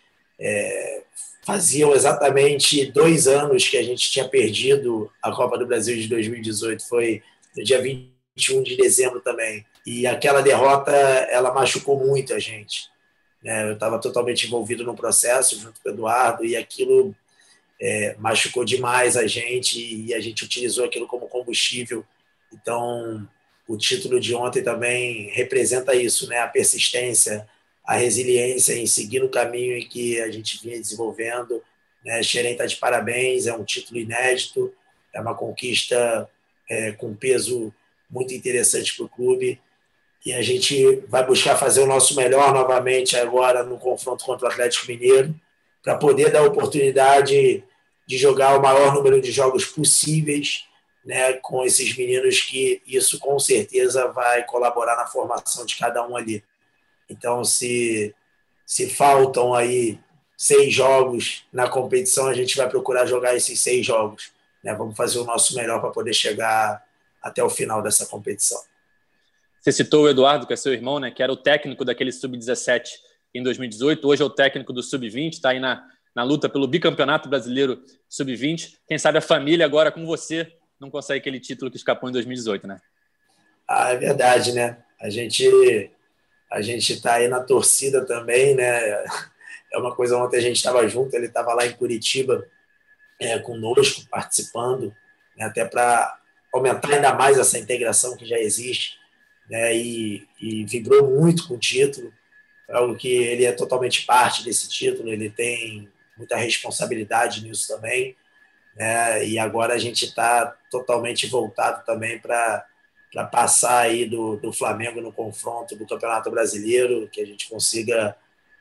é, faziam exatamente dois anos que a gente tinha perdido a Copa do Brasil de 2018. Foi no dia 21 de dezembro também. E aquela derrota, ela machucou muito a gente. Né? Eu estava totalmente envolvido no processo, junto com o Eduardo, e aquilo é, machucou demais a gente, e a gente utilizou aquilo como combustível. Então, o título de ontem também representa isso, né? a persistência, a resiliência em seguir no caminho em que a gente vinha desenvolvendo. Né? Xerém está de parabéns, é um título inédito, é uma conquista é, com peso muito interessante para o clube. E a gente vai buscar fazer o nosso melhor novamente agora no confronto contra o Atlético Mineiro, para poder dar oportunidade de jogar o maior número de jogos possíveis né, com esses meninos, que isso com certeza vai colaborar na formação de cada um ali. Então, se, se faltam aí seis jogos na competição, a gente vai procurar jogar esses seis jogos. Né? Vamos fazer o nosso melhor para poder chegar até o final dessa competição. Você citou o Eduardo, que é seu irmão, né? que era o técnico daquele sub-17 em 2018, hoje é o técnico do sub-20, está aí na, na luta pelo bicampeonato brasileiro sub-20. Quem sabe a família agora com você não consegue aquele título que escapou em 2018, né? Ah, é verdade, né? A gente a gente está aí na torcida também, né? É uma coisa, ontem a gente estava junto, ele estava lá em Curitiba é, conosco, participando, né? até para aumentar ainda mais essa integração que já existe, né? E, e vibrou muito com o título, é algo que ele é totalmente parte desse título, ele tem muita responsabilidade nisso também, né? E agora a gente está totalmente voltado também para para passar aí do, do Flamengo no confronto do Campeonato Brasileiro, que a gente consiga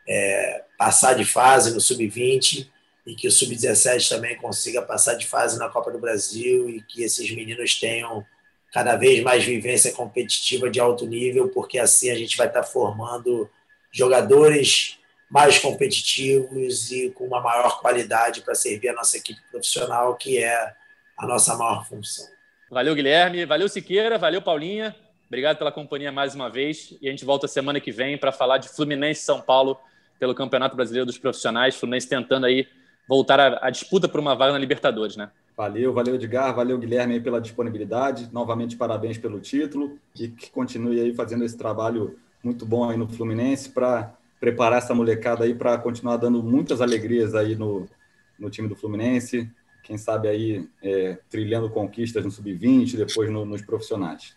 é, passar de fase no Sub-20 e que o Sub-17 também consiga passar de fase na Copa do Brasil e que esses meninos tenham cada vez mais vivência competitiva de alto nível, porque assim a gente vai estar formando jogadores mais competitivos e com uma maior qualidade para servir a nossa equipe profissional, que é a nossa maior função. Valeu, Guilherme. Valeu, Siqueira. Valeu, Paulinha. Obrigado pela companhia mais uma vez. E a gente volta semana que vem para falar de Fluminense São Paulo pelo Campeonato Brasileiro dos Profissionais. Fluminense tentando aí voltar à, disputa por uma vaga na Libertadores, né? Valeu, valeu, Edgar. Valeu, Guilherme, pela disponibilidade. Novamente, parabéns pelo título e que continue aí fazendo esse trabalho muito bom aí no Fluminense para preparar essa molecada aí para continuar dando muitas alegrias aí no, no time do Fluminense. Quem sabe aí é, trilhando conquistas no sub-20, depois no, nos profissionais.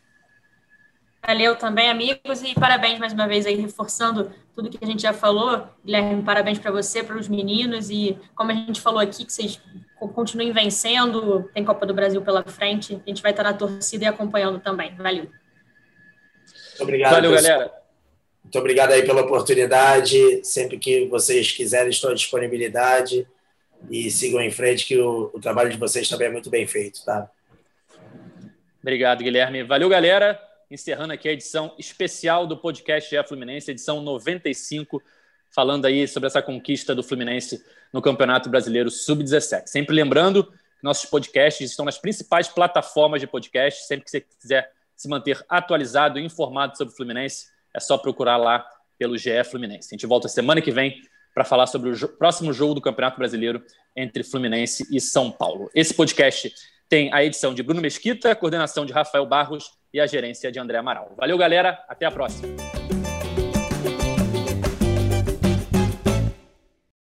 Valeu também, amigos, e parabéns mais uma vez aí, reforçando tudo que a gente já falou. Guilherme, parabéns para você, para os meninos, e como a gente falou aqui, que vocês continuem vencendo, tem Copa do Brasil pela frente, a gente vai estar na torcida e acompanhando também. Valeu. Obrigado. Valeu, galera. Muito obrigado aí pela oportunidade. Sempre que vocês quiserem, estou à disponibilidade. E sigam em frente, que o, o trabalho de vocês também é muito bem feito, tá? Obrigado, Guilherme. Valeu, galera. Encerrando aqui a edição especial do podcast GE Fluminense, edição 95, falando aí sobre essa conquista do Fluminense no Campeonato Brasileiro Sub-17. Sempre lembrando que nossos podcasts estão nas principais plataformas de podcast. Sempre que você quiser se manter atualizado e informado sobre o Fluminense, é só procurar lá pelo GE Fluminense. A gente volta semana que vem para falar sobre o próximo jogo do Campeonato Brasileiro entre Fluminense e São Paulo. Esse podcast tem a edição de Bruno Mesquita, coordenação de Rafael Barros e a gerência de André Amaral. Valeu, galera. Até a próxima.